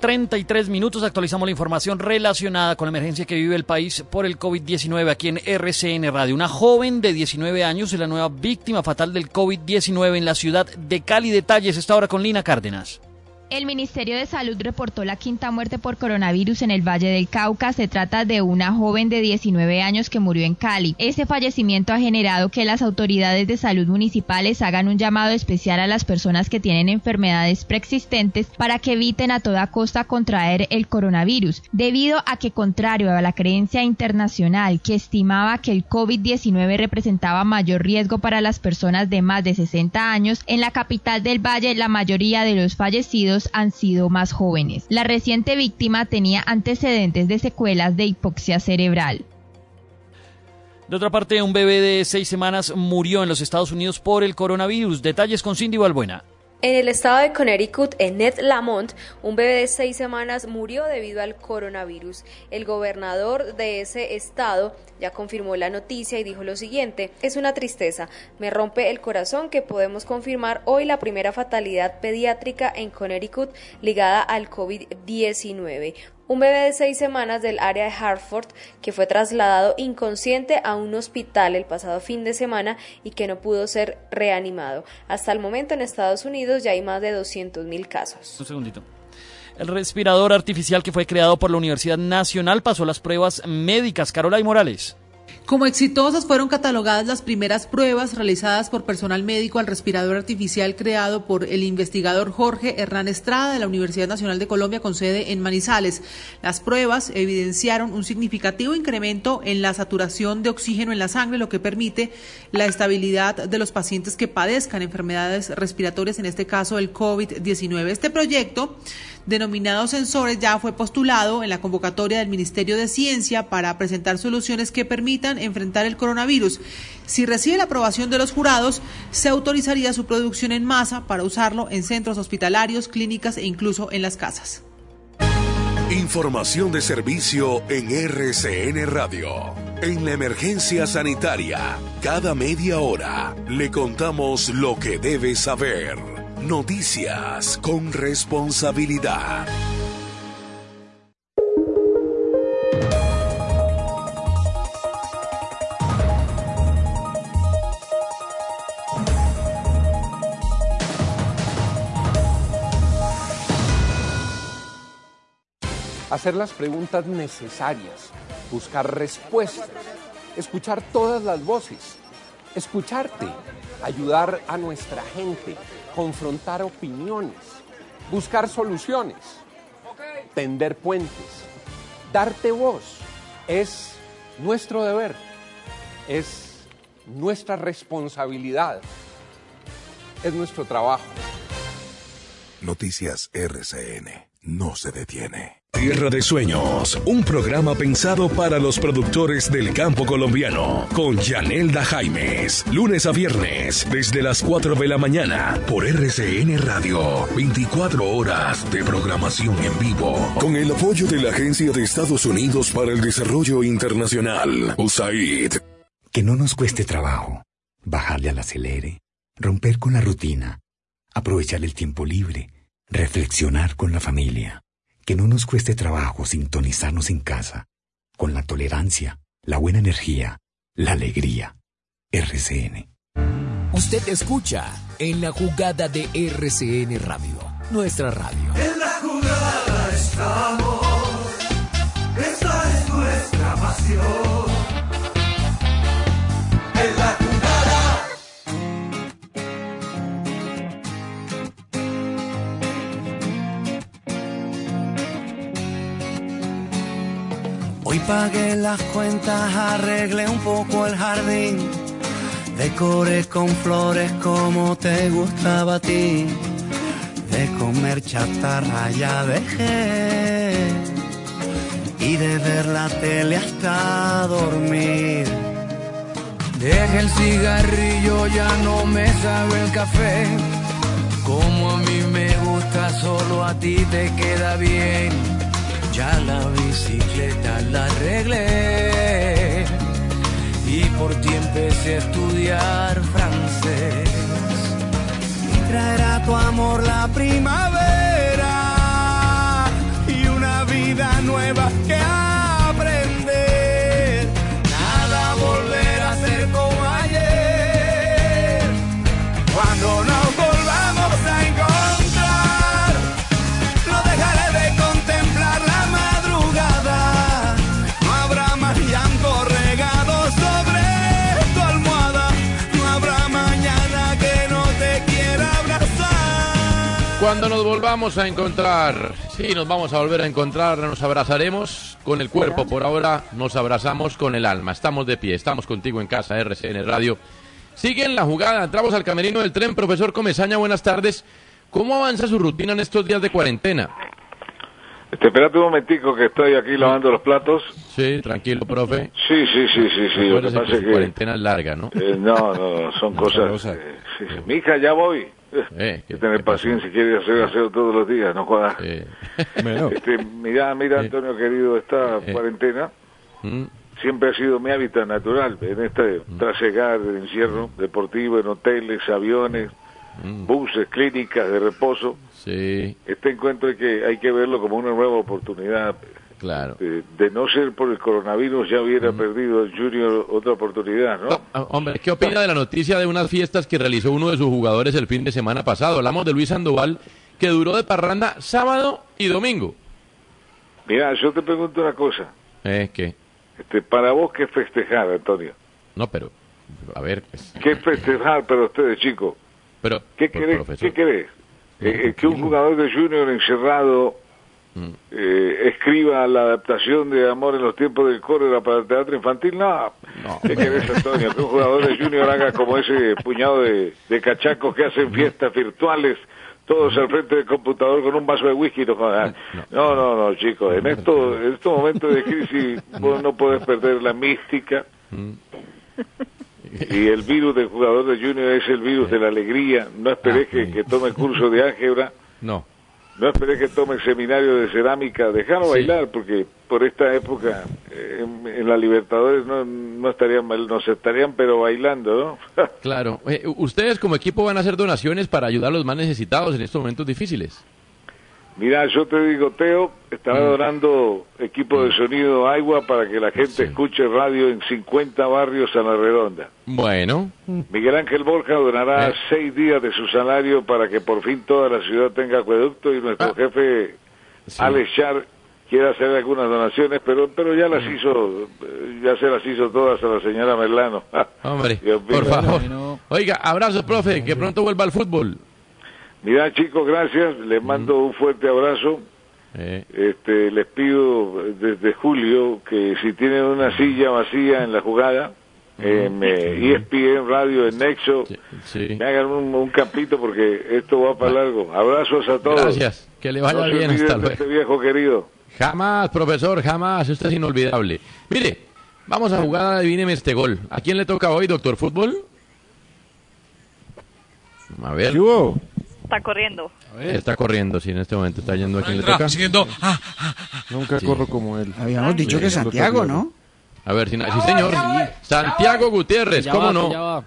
33 minutos actualizamos la información relacionada con la emergencia que vive el país por el COVID-19 aquí en RCN Radio. Una joven de 19 años es la nueva víctima fatal del COVID-19 en la ciudad de Cali. Detalles está ahora con Lina Cárdenas. El Ministerio de Salud reportó la quinta muerte por coronavirus en el Valle del Cauca. Se trata de una joven de 19 años que murió en Cali. Este fallecimiento ha generado que las autoridades de salud municipales hagan un llamado especial a las personas que tienen enfermedades preexistentes para que eviten a toda costa contraer el coronavirus, debido a que contrario a la creencia internacional que estimaba que el COVID-19 representaba mayor riesgo para las personas de más de 60 años, en la capital del Valle la mayoría de los fallecidos han sido más jóvenes. La reciente víctima tenía antecedentes de secuelas de hipoxia cerebral. De otra parte, un bebé de seis semanas murió en los Estados Unidos por el coronavirus. Detalles con Cindy Balbuena. En el estado de Connecticut, en Ned Lamont, un bebé de seis semanas murió debido al coronavirus. El gobernador de ese estado ya confirmó la noticia y dijo lo siguiente, es una tristeza, me rompe el corazón que podemos confirmar hoy la primera fatalidad pediátrica en Connecticut ligada al COVID-19 un bebé de seis semanas del área de Hartford que fue trasladado inconsciente a un hospital el pasado fin de semana y que no pudo ser reanimado. Hasta el momento en Estados Unidos ya hay más de 200.000 casos. Un segundito. El respirador artificial que fue creado por la Universidad Nacional pasó las pruebas médicas. Carolay Morales. Como exitosas fueron catalogadas las primeras pruebas realizadas por personal médico al respirador artificial creado por el investigador Jorge Hernán Estrada de la Universidad Nacional de Colombia con sede en Manizales. Las pruebas evidenciaron un significativo incremento en la saturación de oxígeno en la sangre, lo que permite la estabilidad de los pacientes que padezcan enfermedades respiratorias, en este caso el COVID-19. Este proyecto denominado Sensores ya fue postulado en la convocatoria del Ministerio de Ciencia para presentar soluciones que permitan enfrentar el coronavirus. Si recibe la aprobación de los jurados, se autorizaría su producción en masa para usarlo en centros hospitalarios, clínicas e incluso en las casas. Información de servicio en RCN Radio. En la emergencia sanitaria, cada media hora le contamos lo que debe saber. Noticias con responsabilidad. Hacer las preguntas necesarias, buscar respuestas, escuchar todas las voces, escucharte, ayudar a nuestra gente, confrontar opiniones, buscar soluciones, tender puentes, darte voz. Es nuestro deber, es nuestra responsabilidad, es nuestro trabajo. Noticias RCN no se detiene. Tierra de Sueños, un programa pensado para los productores del campo colombiano, con Yanelda Jaimes, lunes a viernes, desde las 4 de la mañana, por RCN Radio, 24 horas de programación en vivo. Con el apoyo de la Agencia de Estados Unidos para el Desarrollo Internacional, USAID. Que no nos cueste trabajo, bajarle al acelere, romper con la rutina, aprovechar el tiempo libre, reflexionar con la familia. Que no nos cueste trabajo sintonizarnos en casa, con la tolerancia, la buena energía, la alegría. RCN. Usted escucha en la jugada de RCN Radio, nuestra radio. En la jugada estamos, esta es nuestra pasión. En la Hoy pagué las cuentas, arreglé un poco el jardín, decoré con flores como te gustaba a ti, de comer chatarra ya dejé y de ver la tele hasta dormir. Deja el cigarrillo, ya no me sabe el café. Como a mí me gusta, solo a ti te queda bien. Ya la bicicleta la arreglé y por ti empecé a estudiar francés. Y traerá tu amor la primavera Cuando nos volvamos a encontrar, sí, nos vamos a volver a encontrar, nos abrazaremos con el cuerpo. Por ahora nos abrazamos con el alma. Estamos de pie, estamos contigo en casa, RCN Radio. Sigue en la jugada, entramos al camerino del tren. Profesor Comesaña, buenas tardes. ¿Cómo avanza su rutina en estos días de cuarentena? Este, espérate un momentico que estoy aquí lavando los platos. Sí, tranquilo, profe. Sí, sí, sí, sí, sí. Lo que pasa que es que... cuarentena es larga, ¿no? eh, no, no, son cosas... eh, sí, sí. Mi hija, ya voy. Eh, Hay que tener paciencia, quiere hacer aseo todos los días, no jodas. Bueno. Este, mira, mira, Antonio querido, esta cuarentena. Mm, siempre ha sido mi hábitat natural, en este trasegar del encierro deportivo, en hoteles, aviones, buses, clínicas de reposo. mm, Sí, Este encuentro hay que, hay que verlo como una nueva oportunidad. Claro. De, de no ser por el coronavirus ya hubiera perdido el Junior otra oportunidad, ¿no? Ah, Hombre, ¿qué opina de la noticia de unas fiestas que realizó uno de sus jugadores el fin de semana pasado? Hablamos de Luis Sandoval, que duró de parranda sábado y domingo. Mira, yo te pregunto una cosa. Eh, ¿qué? Este, para vos, ¿qué festejar, Antonio? No, pero, a ver, pues, ¿Qué festejar para ustedes, chicos? pero, ¿Qué querés? profesor. ¿Qué querés? Eh, eh, que un jugador de Junior encerrado Mm. eh, escriba la adaptación de Amor en los tiempos del cólera para el teatro infantil, no. ¿Qué querés, Antonio? Que un jugador de Junior haga como ese puñado de, de cachacos que hacen fiestas virtuales, todos al frente del computador con un vaso de whisky. No, no, no, no, chicos. En, esto, en estos momentos de crisis vos no podés perder la mística. Mm. Y el virus del jugador de Junior es el virus de la alegría. No esperés que, que tome curso de álgebra. No. No esperé que tome el seminario de cerámica, Sí. bailar, porque por esta época eh, en, en la Libertadores no, no estarían, mal- nos estarían pero bailando, ¿no? Claro. Eh, ustedes como equipo van a hacer donaciones para ayudar a los más necesitados en estos momentos difíciles. Mira, yo te digo, Teo, estará donando equipo de sonido agua para que la gente escuche radio en 50 barrios a la redonda. Bueno. Miguel Ángel Borja donará Eh. seis días de su salario para que por fin toda la ciudad tenga acueducto y nuestro jefe Alex Char quiere hacer algunas donaciones, pero pero ya las hizo, eh, ya se las hizo todas a la señora Merlano. Hombre, por favor. Oiga, abrazo, profe, que pronto vuelva al fútbol. Mira, chicos, gracias. Les mando un fuerte abrazo. Eh, Este, les pido desde julio que si tienen una silla vacía en la jugada, en eh, ESPN Radio, en Nexo, sí. me hagan un, un campito porque esto va para largo. Abrazos a todos. Gracias, que le vaya No bien, hasta de luego. Este viejo querido. Jamás, profesor, jamás. Usted es inolvidable. Mire, vamos a jugar a Adivíneme este gol. ¿A quién le toca hoy, doctor fútbol? A ver. Está corriendo. Está corriendo, sí, en este momento está yendo a quien le toca. siguiendo. Ah, Nunca Sí. corro como él. Habíamos dicho que Santiago, ¿no? A ver, si sí, señor. Santiago Gutiérrez, Ya ¿cómo va, no? ya va.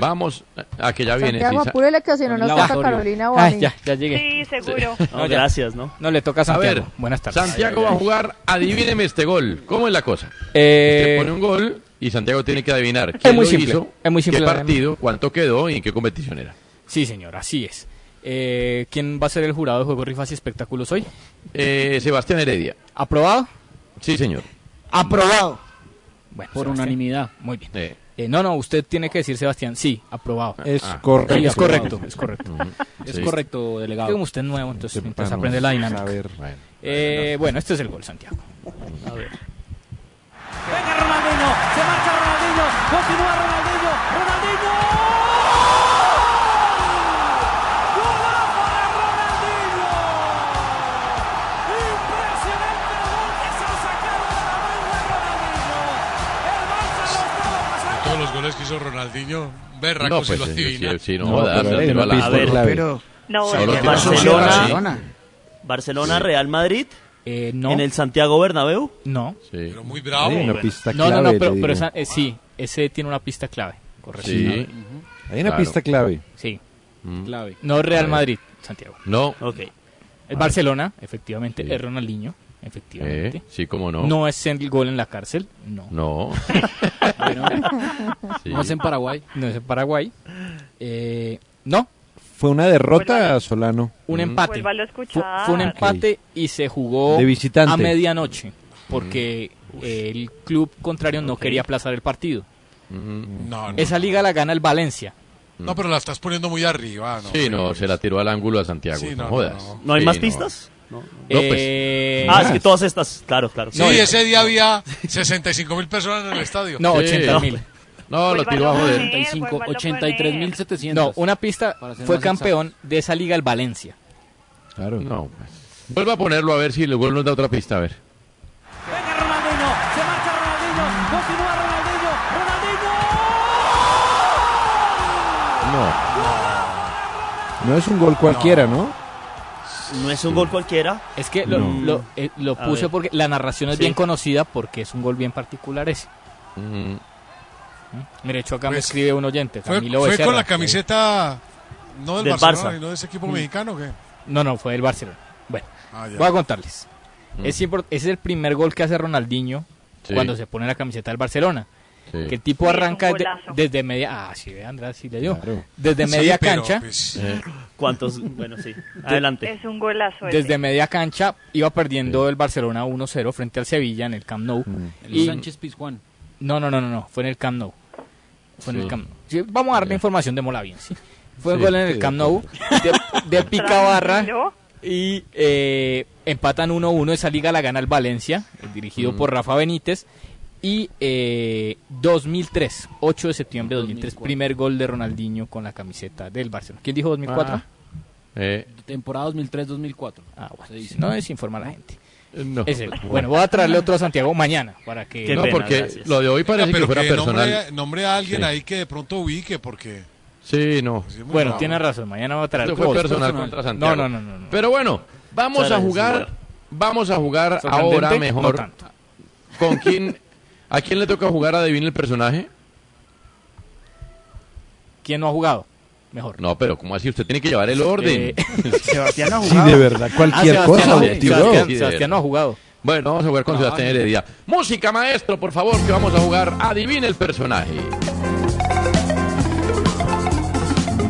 Vamos, a que ya viene. Santiago, sí, Sa- apúrele que si no nos toca Carolina o a Ah, mí. ya, ya llegué. Sí, seguro. No, gracias, ¿no? No, le toca a A Santiago. ver, Buenas tardes. Santiago va a jugar, adivíneme este gol. ¿Cómo es la cosa? Eh, Usted pone un gol y Santiago tiene que adivinar Es quién muy lo simple, hizo, es muy simple qué partido, cuánto quedó y en qué competición era. Sí, señor, así es. Eh, ¿Quién va a ser el jurado de Juegos, Rifas y Espectáculos hoy? Eh, Sebastián Heredia. ¿Aprobado? Sí, señor. Aprobado. Bueno, Por Sebastián. unanimidad. Muy bien. Eh, Eh, no, no, usted tiene que decir, Sebastián, sí, aprobado. Es Ah, correcto. sí, es correcto, es correcto. Es Sí. correcto, delegado. Como usted es nuevo, entonces mientras aprende la dinámica. a ver. Eh, bueno, este es el gol, Santiago. A ver. Venga Ronaldinho, se marcha Ronaldinho, continúa Ronaldinho, Ronaldinho. Todos los goles que hizo Ronaldinho, Berraco No, si pues lo sí, adivina. sí, sí, no, No, jodas, pero a la- A ver. Pero No, el Barcelona. Barcelona. sí. Barcelona, Sí. Real Madrid. Eh, no. En el Santiago Bernabéu. No. Sí. Pero muy bravo. Hay una pista No, clave. no, no, te pero, pero esa- eh, sí, ese tiene una pista clave. Correcto. Sí. Hay una Claro. pista clave. Sí. Mm. clave. No Real. Madrid, Santiago. No. Ok. Es Barcelona, efectivamente. Sí. Es Ronaldinho, efectivamente. Eh, sí, cómo no. No es el gol en la cárcel, no. No. Sí. No es en Paraguay. No es en Paraguay. Eh, no, Fue una derrota, Solano. un Mm. empate. A Fue, un empate y se jugó De visitante. a medianoche porque eh, el club contrario no quería aplazar el partido. Mm. No, no. Esa liga la gana el Valencia. No, pero la estás poniendo muy arriba. No, Sí, no, se la tiró al ángulo a Santiago. Sí, no, no, jodas. no, ¿No hay Sí, más no. pistas? No, pues. Eh, Ah, es que todas estas, claro, claro. Sí, No, ese día había 65 mil personas en el estadio. no, Sí. 80 mil. No, lo tiró a Vuélvalo a joder. poner, 85, vuélvalo a 83.700. No, una pista fue campeón de esa liga el Valencia. Claro. No, pues. Vuelva a ponerlo a ver si el gol nos da otra pista, a ver. Venga Ronaldinho, se marcha Ronaldinho, continúa Ronaldinho, Ronaldinho. No. No es un gol cualquiera, ¿no? No es un gol cualquiera. Es que lo, No. lo, eh, lo puse porque la narración es Sí. bien conocida porque es un gol bien particular ese. Mm. Mire, hecho acá me Pues, escribe un oyente, Fue, Camilo fue Becerra. con la camiseta, no del, Del Barcelona, Barça. sino de ese equipo Mm. mexicano. ¿qué? No, no, fue del Barcelona. Bueno, Ah, voy a contarles. Mm. Es import- ese es el primer gol que hace Ronaldinho Sí. cuando se pone la camiseta del Barcelona. Sí. Que el tipo Sí, arranca de- desde media... Ah, sí, ve, Andrés, sí le dio. Claro. Desde Sí, media pero, cancha, pues, Eh, ¿Cuántos? Bueno, sí. Adelante. Es un golazo. ese. desde media cancha iba perdiendo el Barcelona 1-0 frente al Sevilla en el Camp Nou. El Y- Sánchez Pizjuán. No, no, no, no, no, fue en el Camp Nou. Fue en Sí. el Camp Nou. Sí, vamos a dar la información, démosla bien, ¿sí? Fue un Sí, gol en el sí, Camp de Nou de, de picabarra y eh, empatan 1-1. Esa liga la gana el Valencia, eh, dirigido Mm. por Rafa Benítez. Y eh, 2003, 8 de septiembre de 2003, 2004. primer gol de Ronaldinho con la camiseta del Barcelona. ¿Quién dijo 2004? Ah. eh, Temporada 2003-2004. Ah, bueno, Se dice. no desinforma a la gente. no. Ese. Bueno, voy a traerle otro a Santiago mañana para que... Qué no, pena, porque gracias. lo de hoy parece Oiga, que fuera que personal. Nombre, nombre a alguien Sí. ahí que de pronto ubique, porque... Sí, no. pues, Bueno, bravo. tiene razón, mañana va a traer Esto fue personal personal. contra Santiago. No, no, no, no, no. Pero bueno, Vamos a jugar, vamos a jugar ¿Sorprendente? mejor. No tanto. ¿Con quién? ¿A quién? tanto. ¿Con quién? ¿A quién le toca jugar a adivinar el personaje? ¿Quién no ha jugado? Mejor. No, pero ¿cómo así? Usted tiene que llevar el orden. Eh, Sebastián no ha Sí, jugado. de verdad, cualquier Ah, cosa. Sebastián, tío. Sebastián, Sí, Sebastián no ha jugado. Bueno, vamos a jugar con No, Sebastián no. Heredia. Música, maestro, por favor, que vamos a jugar. Adivine el personaje.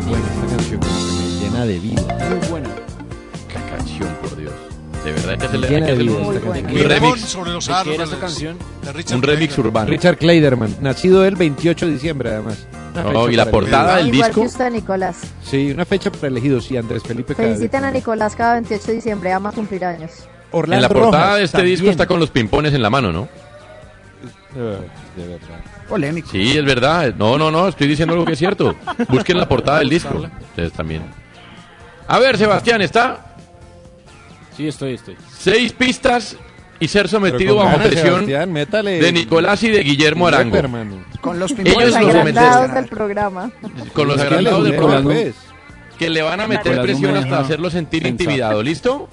Buena esta canción, me llena de vida. Muy buena. De verdad que hay que un, remix, remix sobre los ¿De qué era árboles. esta canción? de Richard un remix Clayton. urbano. Richard Kleiderman, nacido el 28 de diciembre, además. No, y la portada del Igual disco. que usted, Nicolás. Sí, una fecha para elegido, sí, Andrés Felipe Cadena. Feliciten a Nicolás cada 28 de diciembre, ama cumplir años. En la portada Rojas de este también. disco está con los pimpones en la mano, ¿no? Eh, de verdad. Polémico. Sí, es verdad. No, no, no, estoy diciendo algo que es cierto. Busquen la portada del disco. Ustedes también. A ver, Sebastián, ¿está? Sí, estoy, estoy. Seis pistas y ser sometido bajo presión de Nicolás y de Guillermo Arango. Con los Ellos los del programa. Con los agrandados del programa. pues. Que le van a meter presión hasta hacerlo sentir intimidado. ¿Listo?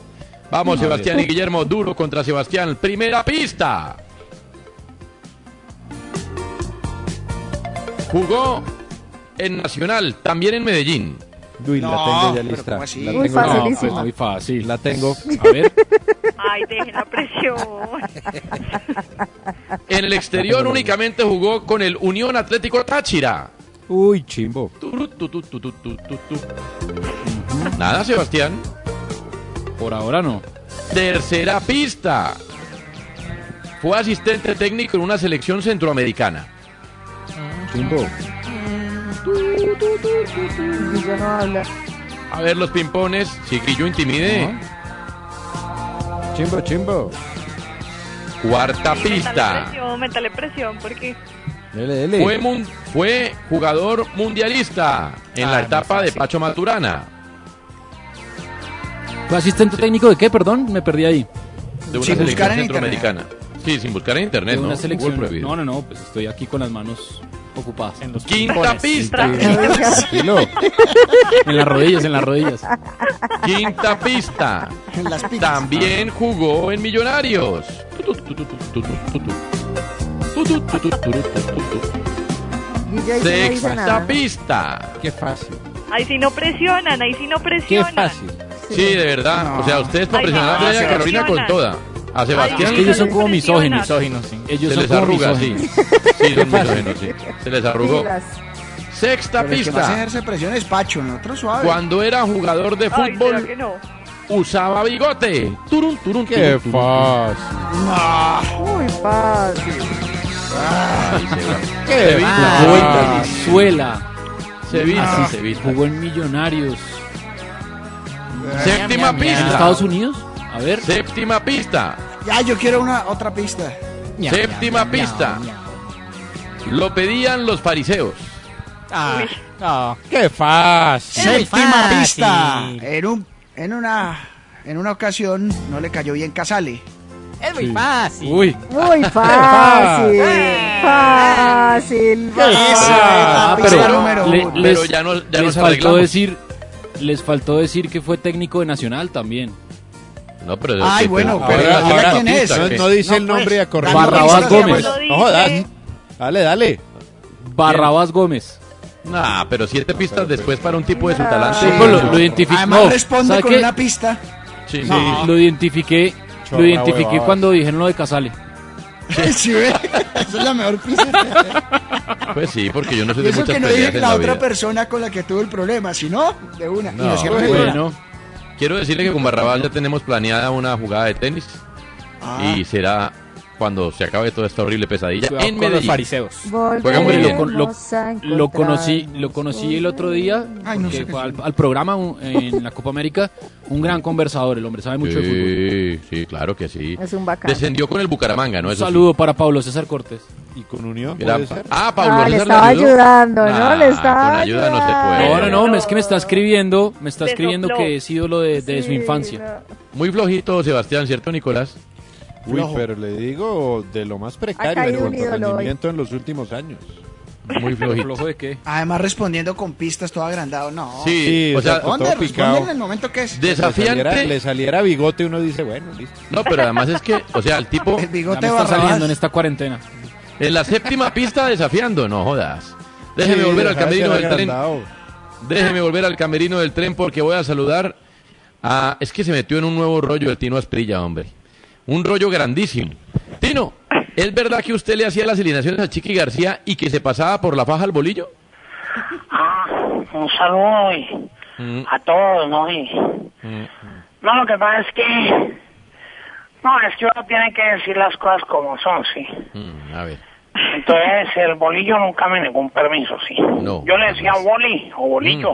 Vamos, Sebastián y Guillermo, duro contra Sebastián. Primera pista. Jugó en Nacional, también en Medellín. Uy, la No, tengo ya lista. La Muy tengo ya. fácil. No, pues muy fácil. La tengo. A ver. Ay, dejen la presión. En el exterior únicamente jugó con el Unión Atlético Táchira. Uy, chimbo. Turu, tu, tu, tu, tu, tu, tu, tu. Nada, Sebastián. Por ahora no. Tercera pista. Fue asistente técnico en una selección centroamericana. Chimbo. Guillo no habla. A ver los pimpones. Si Grillo intimide. Chimbo, chimbo. Cuarta pista. presión, métale presión, porque Dele, dele. Fue, mun- fue jugador mundialista en Ah, la etapa de. Pacho Maturana. ¿Fue asistente técnico de qué? Perdón, me perdí ahí. De una Sin selección centroamericana. Sí, sin buscar en internet, ¿no? una selección. No, no, no, pues estoy aquí con las manos ocupadas. En, Quinta pista. Tranquilo. las rodillas, en las rodillas. Quinta pista. En las. También jugó en Millonarios. Sexta pista. Qué fácil. ahí sí no presionan, ahí sí no Qué presionan. fácil. Sí, de verdad. O sea, ustedes para presionar a Carolina con toda. A Ay, Sebastián Es que ellos son como misóginos. Misóginos, sí. Ellos se son les como arruga, sí. misóginos. Sí, son misóginos, sí. Se les arrugó. Sexta Pero el que más pista. ejerce presión es Pacho, nosotros suave. Cuando era jugador de Ay, ¿será fútbol, que no? usaba bigote. Turun, turun, Qué turun, fácil. Muy fácil. Ay. Qué Se viste, Ah, Suela. se viste, se viste. Jugó en Millonarios. Séptima ¿En pista. Estados Unidos? A ver. Séptima pista. Ya, yo quiero una otra pista. Séptima pista. Lo pedían los fariseos. Ah, ah. Qué fácil. Séptima fácil. pista. En un en una en una ocasión no le cayó bien Casale. Es muy fácil. Uy. Muy fácil. Fácil. Es Ah, pero le- les, ya no- ya les nos faltó decir les faltó decir que fue técnico de Nacional también. No, pero Ay, bueno, pero- pero pero- ahora quién es. No, no dice No, el nombre pues, y a correr. dame Barrabás Gómez. No jodas. Dale, dale. Barrabás Gómez. Nah, pero siete pistas después para un tipo de su talante. Sí, pues lo, lo identifiqué. Además no, responde ¿sabe con qué? una pista. Sí, No, sí. lo identifiqué. Chorra Lo identifiqué cuando dijeron lo de Casale. ¿Sí ve? Esa es la mejor pista. Pues sí, porque yo no soy Y de eso muchas que no dije la la otra vida. persona con la que tuvo el problema, si no, de una. y No, cierra de bueno. Quiero decirle que con Barrabás ya tenemos planeada una jugada de tenis Ah. y será cuando se acabe toda esta horrible pesadilla Cuidado en con los Medellín. fariseos. Juega muy bien. lo, con- lo- lo conocí, lo conocí el otro día Ay, no porque sé qué fue al, al programa un- en la Copa América. Un gran conversador, el hombre sabe mucho de fútbol. Sí, sí, claro que sí. Es un bacán. Descendió con el Bucaramanga, ¿no? Un Eso sí. saludo para Pablo César Cortés. ¿Y con Unión Era- puede ser? Ah, Pablo Ah, le César estaba ayudó. ayudando, ¿no? Nah, Le estaba Con ayuda no se puede. No, no, no, es que me está escribiendo, me está Le escribiendo sopló. que es ídolo de, de su Sí, infancia. Muy flojito, Sebastián, ¿cierto, Nicolás? Uy, pero le digo de lo más precario en ídolo hoy. rendimiento en los últimos años. Muy flojito. ¿Flojo de qué? Además respondiendo con pistas todo agrandado, no. Sí, Sí, o o sea, sea, todo picado. en el momento que es. Le saliera, desafiante. le saliera bigote, uno dice, bueno, listo. No, pero además es que, o sea, el tipo El bigote está saliendo en esta cuarentena. en la séptima pista desafiando, no jodas. Déjeme Sí, volver al camerino del tren. Déjeme volver al camerino del tren porque voy a saludar a... Es que se metió en un nuevo rollo el Tino Asprilla, hombre. Un rollo grandísimo. Tino, ¿es verdad que usted le hacía las alineaciones a Chiqui García y que se pasaba por la faja al bolillo? Ah, un saludo y a todos, ¿no? Y, no, lo que pasa es que... No, es que uno tiene que decir las cosas como son, sí. Mm, a ver. Entonces, el bolillo nunca me negó un permiso, sí. No. Yo le decía boli o bolillo.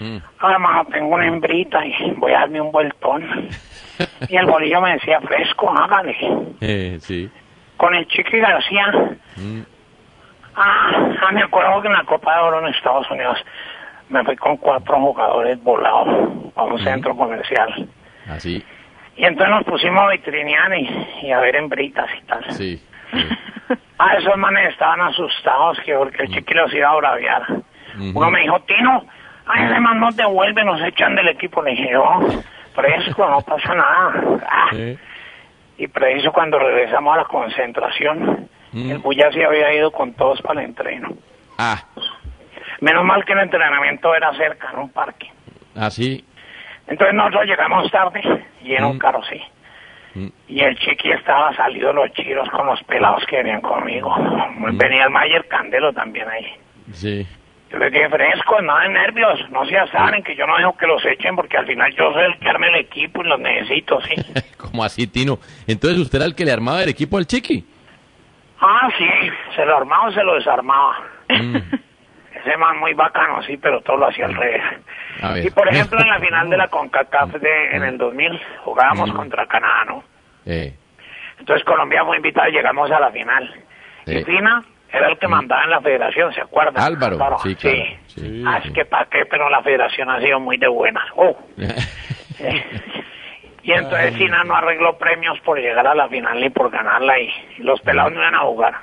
Mm. Además, tengo una hembrita y voy a darme un vueltón. Y el bolillo me decía, fresco, hágale. Eh, sí. Con el Chiqui García, Mm. ah, ah, me acuerdo que en la Copa de Oro en Estados Unidos me fui con cuatro jugadores volados a un centro comercial. Así. Y entonces nos pusimos a vitrinear y, y a ver hembritas y tal. Sí. Ah, esos manes estaban asustados que porque el chiqui los iba a braviar. Uno me dijo, Tino, ay, ese man nos devuelve, nos echan del equipo. Le dije, no, fresco, no pasa nada. Ah, Y preciso cuando regresamos a la concentración, el Bulla se había ido con todos para el entreno. Ah, Menos mal que el entrenamiento era cerca, en un parque. así. Entonces nosotros llegamos tarde y en un carro, sí. Y el chiqui estaba salido los chiros con los pelados que venían conmigo. Venía el Mayer Candelo también ahí. Sí. Yo le dije, fresco, nada de nervios, no se asanen, que yo no dejo que los echen porque al final yo soy el que arme el equipo y los necesito, sí. ¿Cómo así, Tino? Entonces usted era el que le armaba el equipo al Chiqui. Ah, sí, se lo armaba o se lo desarmaba. Ese man muy bacano, sí, pero todo lo hacía al revés. Y por ejemplo, en la final de la CONCACAF de, en el 2000 jugábamos contra Canadá, ¿no? Eh, Entonces Colombia fue invitada y llegamos a la final. Sí. Y Fina era el que mandaba en la federación, ¿se acuerdan? Álvaro, sí, claro. Sí. Ah, es que para qué, pero la federación ha sido muy de buenas. Oh. Y entonces Fina no arregló premios por llegar a la final ni por ganarla y, los pelados no iban a jugar.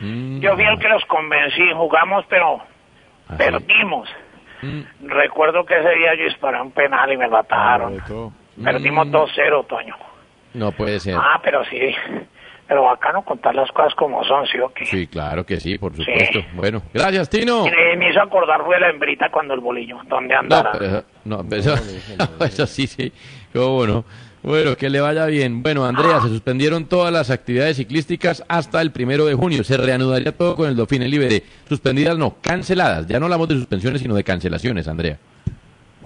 Mm. Yo fui el que los convencí, jugamos pero perdimos. Mm. Recuerdo que ese día yo disparé un penal y me lo atajaron. Perdimos Mm. 2-0, Toño. No puede ser. Ah, pero sí. Pero bacano contar las cosas como son, ¿sí o qué? Sí, claro que sí, por supuesto. Bueno, gracias, Tino. Me hizo acordar fue la hembrita cuando el bolillo. ¿Dónde No, andará? no, pero eso, eso sí, sí. ¿Cómo no? Bueno, que le vaya bien. Bueno, Andrea, se suspendieron todas las actividades ciclísticas hasta el primero de junio. Se reanudaría todo con el Dauphin Libre. Suspendidas no, canceladas. Ya no hablamos de suspensiones, sino de cancelaciones, Andrea.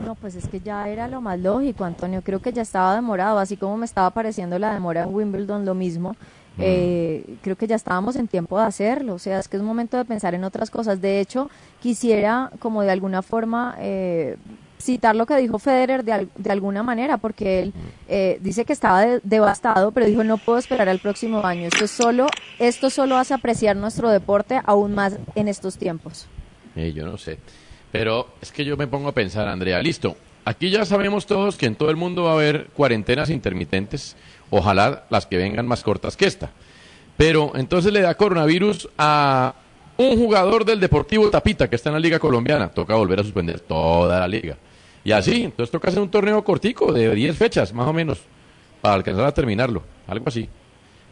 No, pues es que ya era lo más lógico, Antonio. Creo que ya estaba demorado, así como me estaba pareciendo la demora en Wimbledon, lo mismo. Eh, creo que ya estábamos en tiempo de hacerlo. O sea, es que es momento de pensar en otras cosas. De hecho, quisiera, como de alguna forma, eh, citar lo que dijo Federer de, de alguna manera, porque él eh, dice que estaba de- devastado, pero dijo no puedo esperar al próximo año. Esto es solo, esto solo hace apreciar nuestro deporte aún más en estos tiempos. Eh, yo no sé. Pero es que yo me pongo a pensar, Andrea, listo. Aquí ya sabemos todos que en todo el mundo va a haber cuarentenas intermitentes. Ojalá las que vengan más cortas que esta. Pero entonces le da coronavirus a un jugador del Deportivo Tapita que está en la Liga Colombiana. Toca volver a suspender toda la liga. Y así, entonces toca hacer un torneo cortico de 10 fechas, más o menos, para alcanzar a terminarlo. Algo así.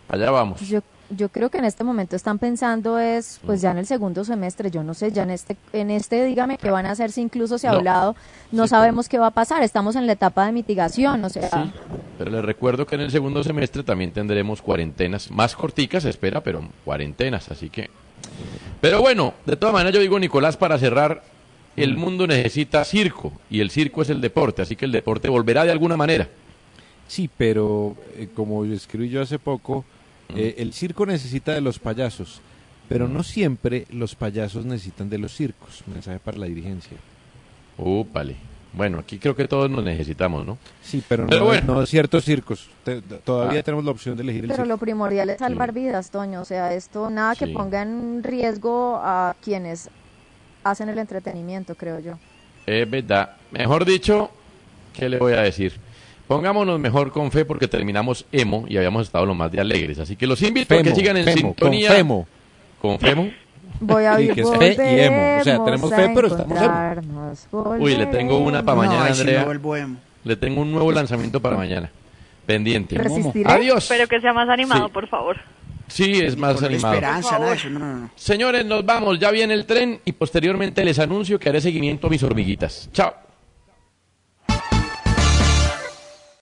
Allá vamos. Yo, yo creo que en este momento están pensando es, pues ya en el segundo semestre, yo no sé, ya en este, en este, dígame qué van a hacer si incluso se ha No. hablado, no sabemos qué va a pasar, estamos en la etapa de mitigación, o sea, Pero les recuerdo que en el segundo semestre también tendremos cuarentenas más corticas, se espera, pero cuarentenas, así que... Pero bueno, de todas maneras yo digo, Nicolás, para cerrar, el mundo necesita circo y el circo es el deporte, así que el deporte volverá de alguna manera. Sí, pero eh, como escribí yo hace poco, eh, el circo necesita de los payasos, pero no siempre los payasos necesitan de los circos. Mensaje para la dirigencia. Úpale. Bueno, aquí creo que todos nos necesitamos, ¿no? Sí, pero, Pero no, bueno. no ciertos circos. Te- todavía Ah. tenemos la opción de elegir el pero circo. lo primordial es salvar vidas, Toño, o sea, esto nada que Sí. ponga en riesgo a quienes hacen el entretenimiento, creo yo. Es verdad. Mejor dicho, ¿qué le voy a decir? Pongámonos mejor con fe porque terminamos emo y habíamos estado lo más de alegres. Así que los invito a que Femo, sigan en femo, sintonía. con femo. Con femo. Voy a Y oír que es fe y emo. O sea, tenemos fe, pero estamos emo. Uy, le tengo una para No, mañana, Andrea. no vuelvo emo. Le tengo un nuevo lanzamiento para mañana. Pendiente. Resistiré. Adiós. Pero que sea más animado, Sí. por favor. Sí, es más animado. esperanza, nada de eso. No, no, no. Señores, nos vamos. Ya viene el tren y posteriormente les anuncio que haré seguimiento a mis hormiguitas. Chao.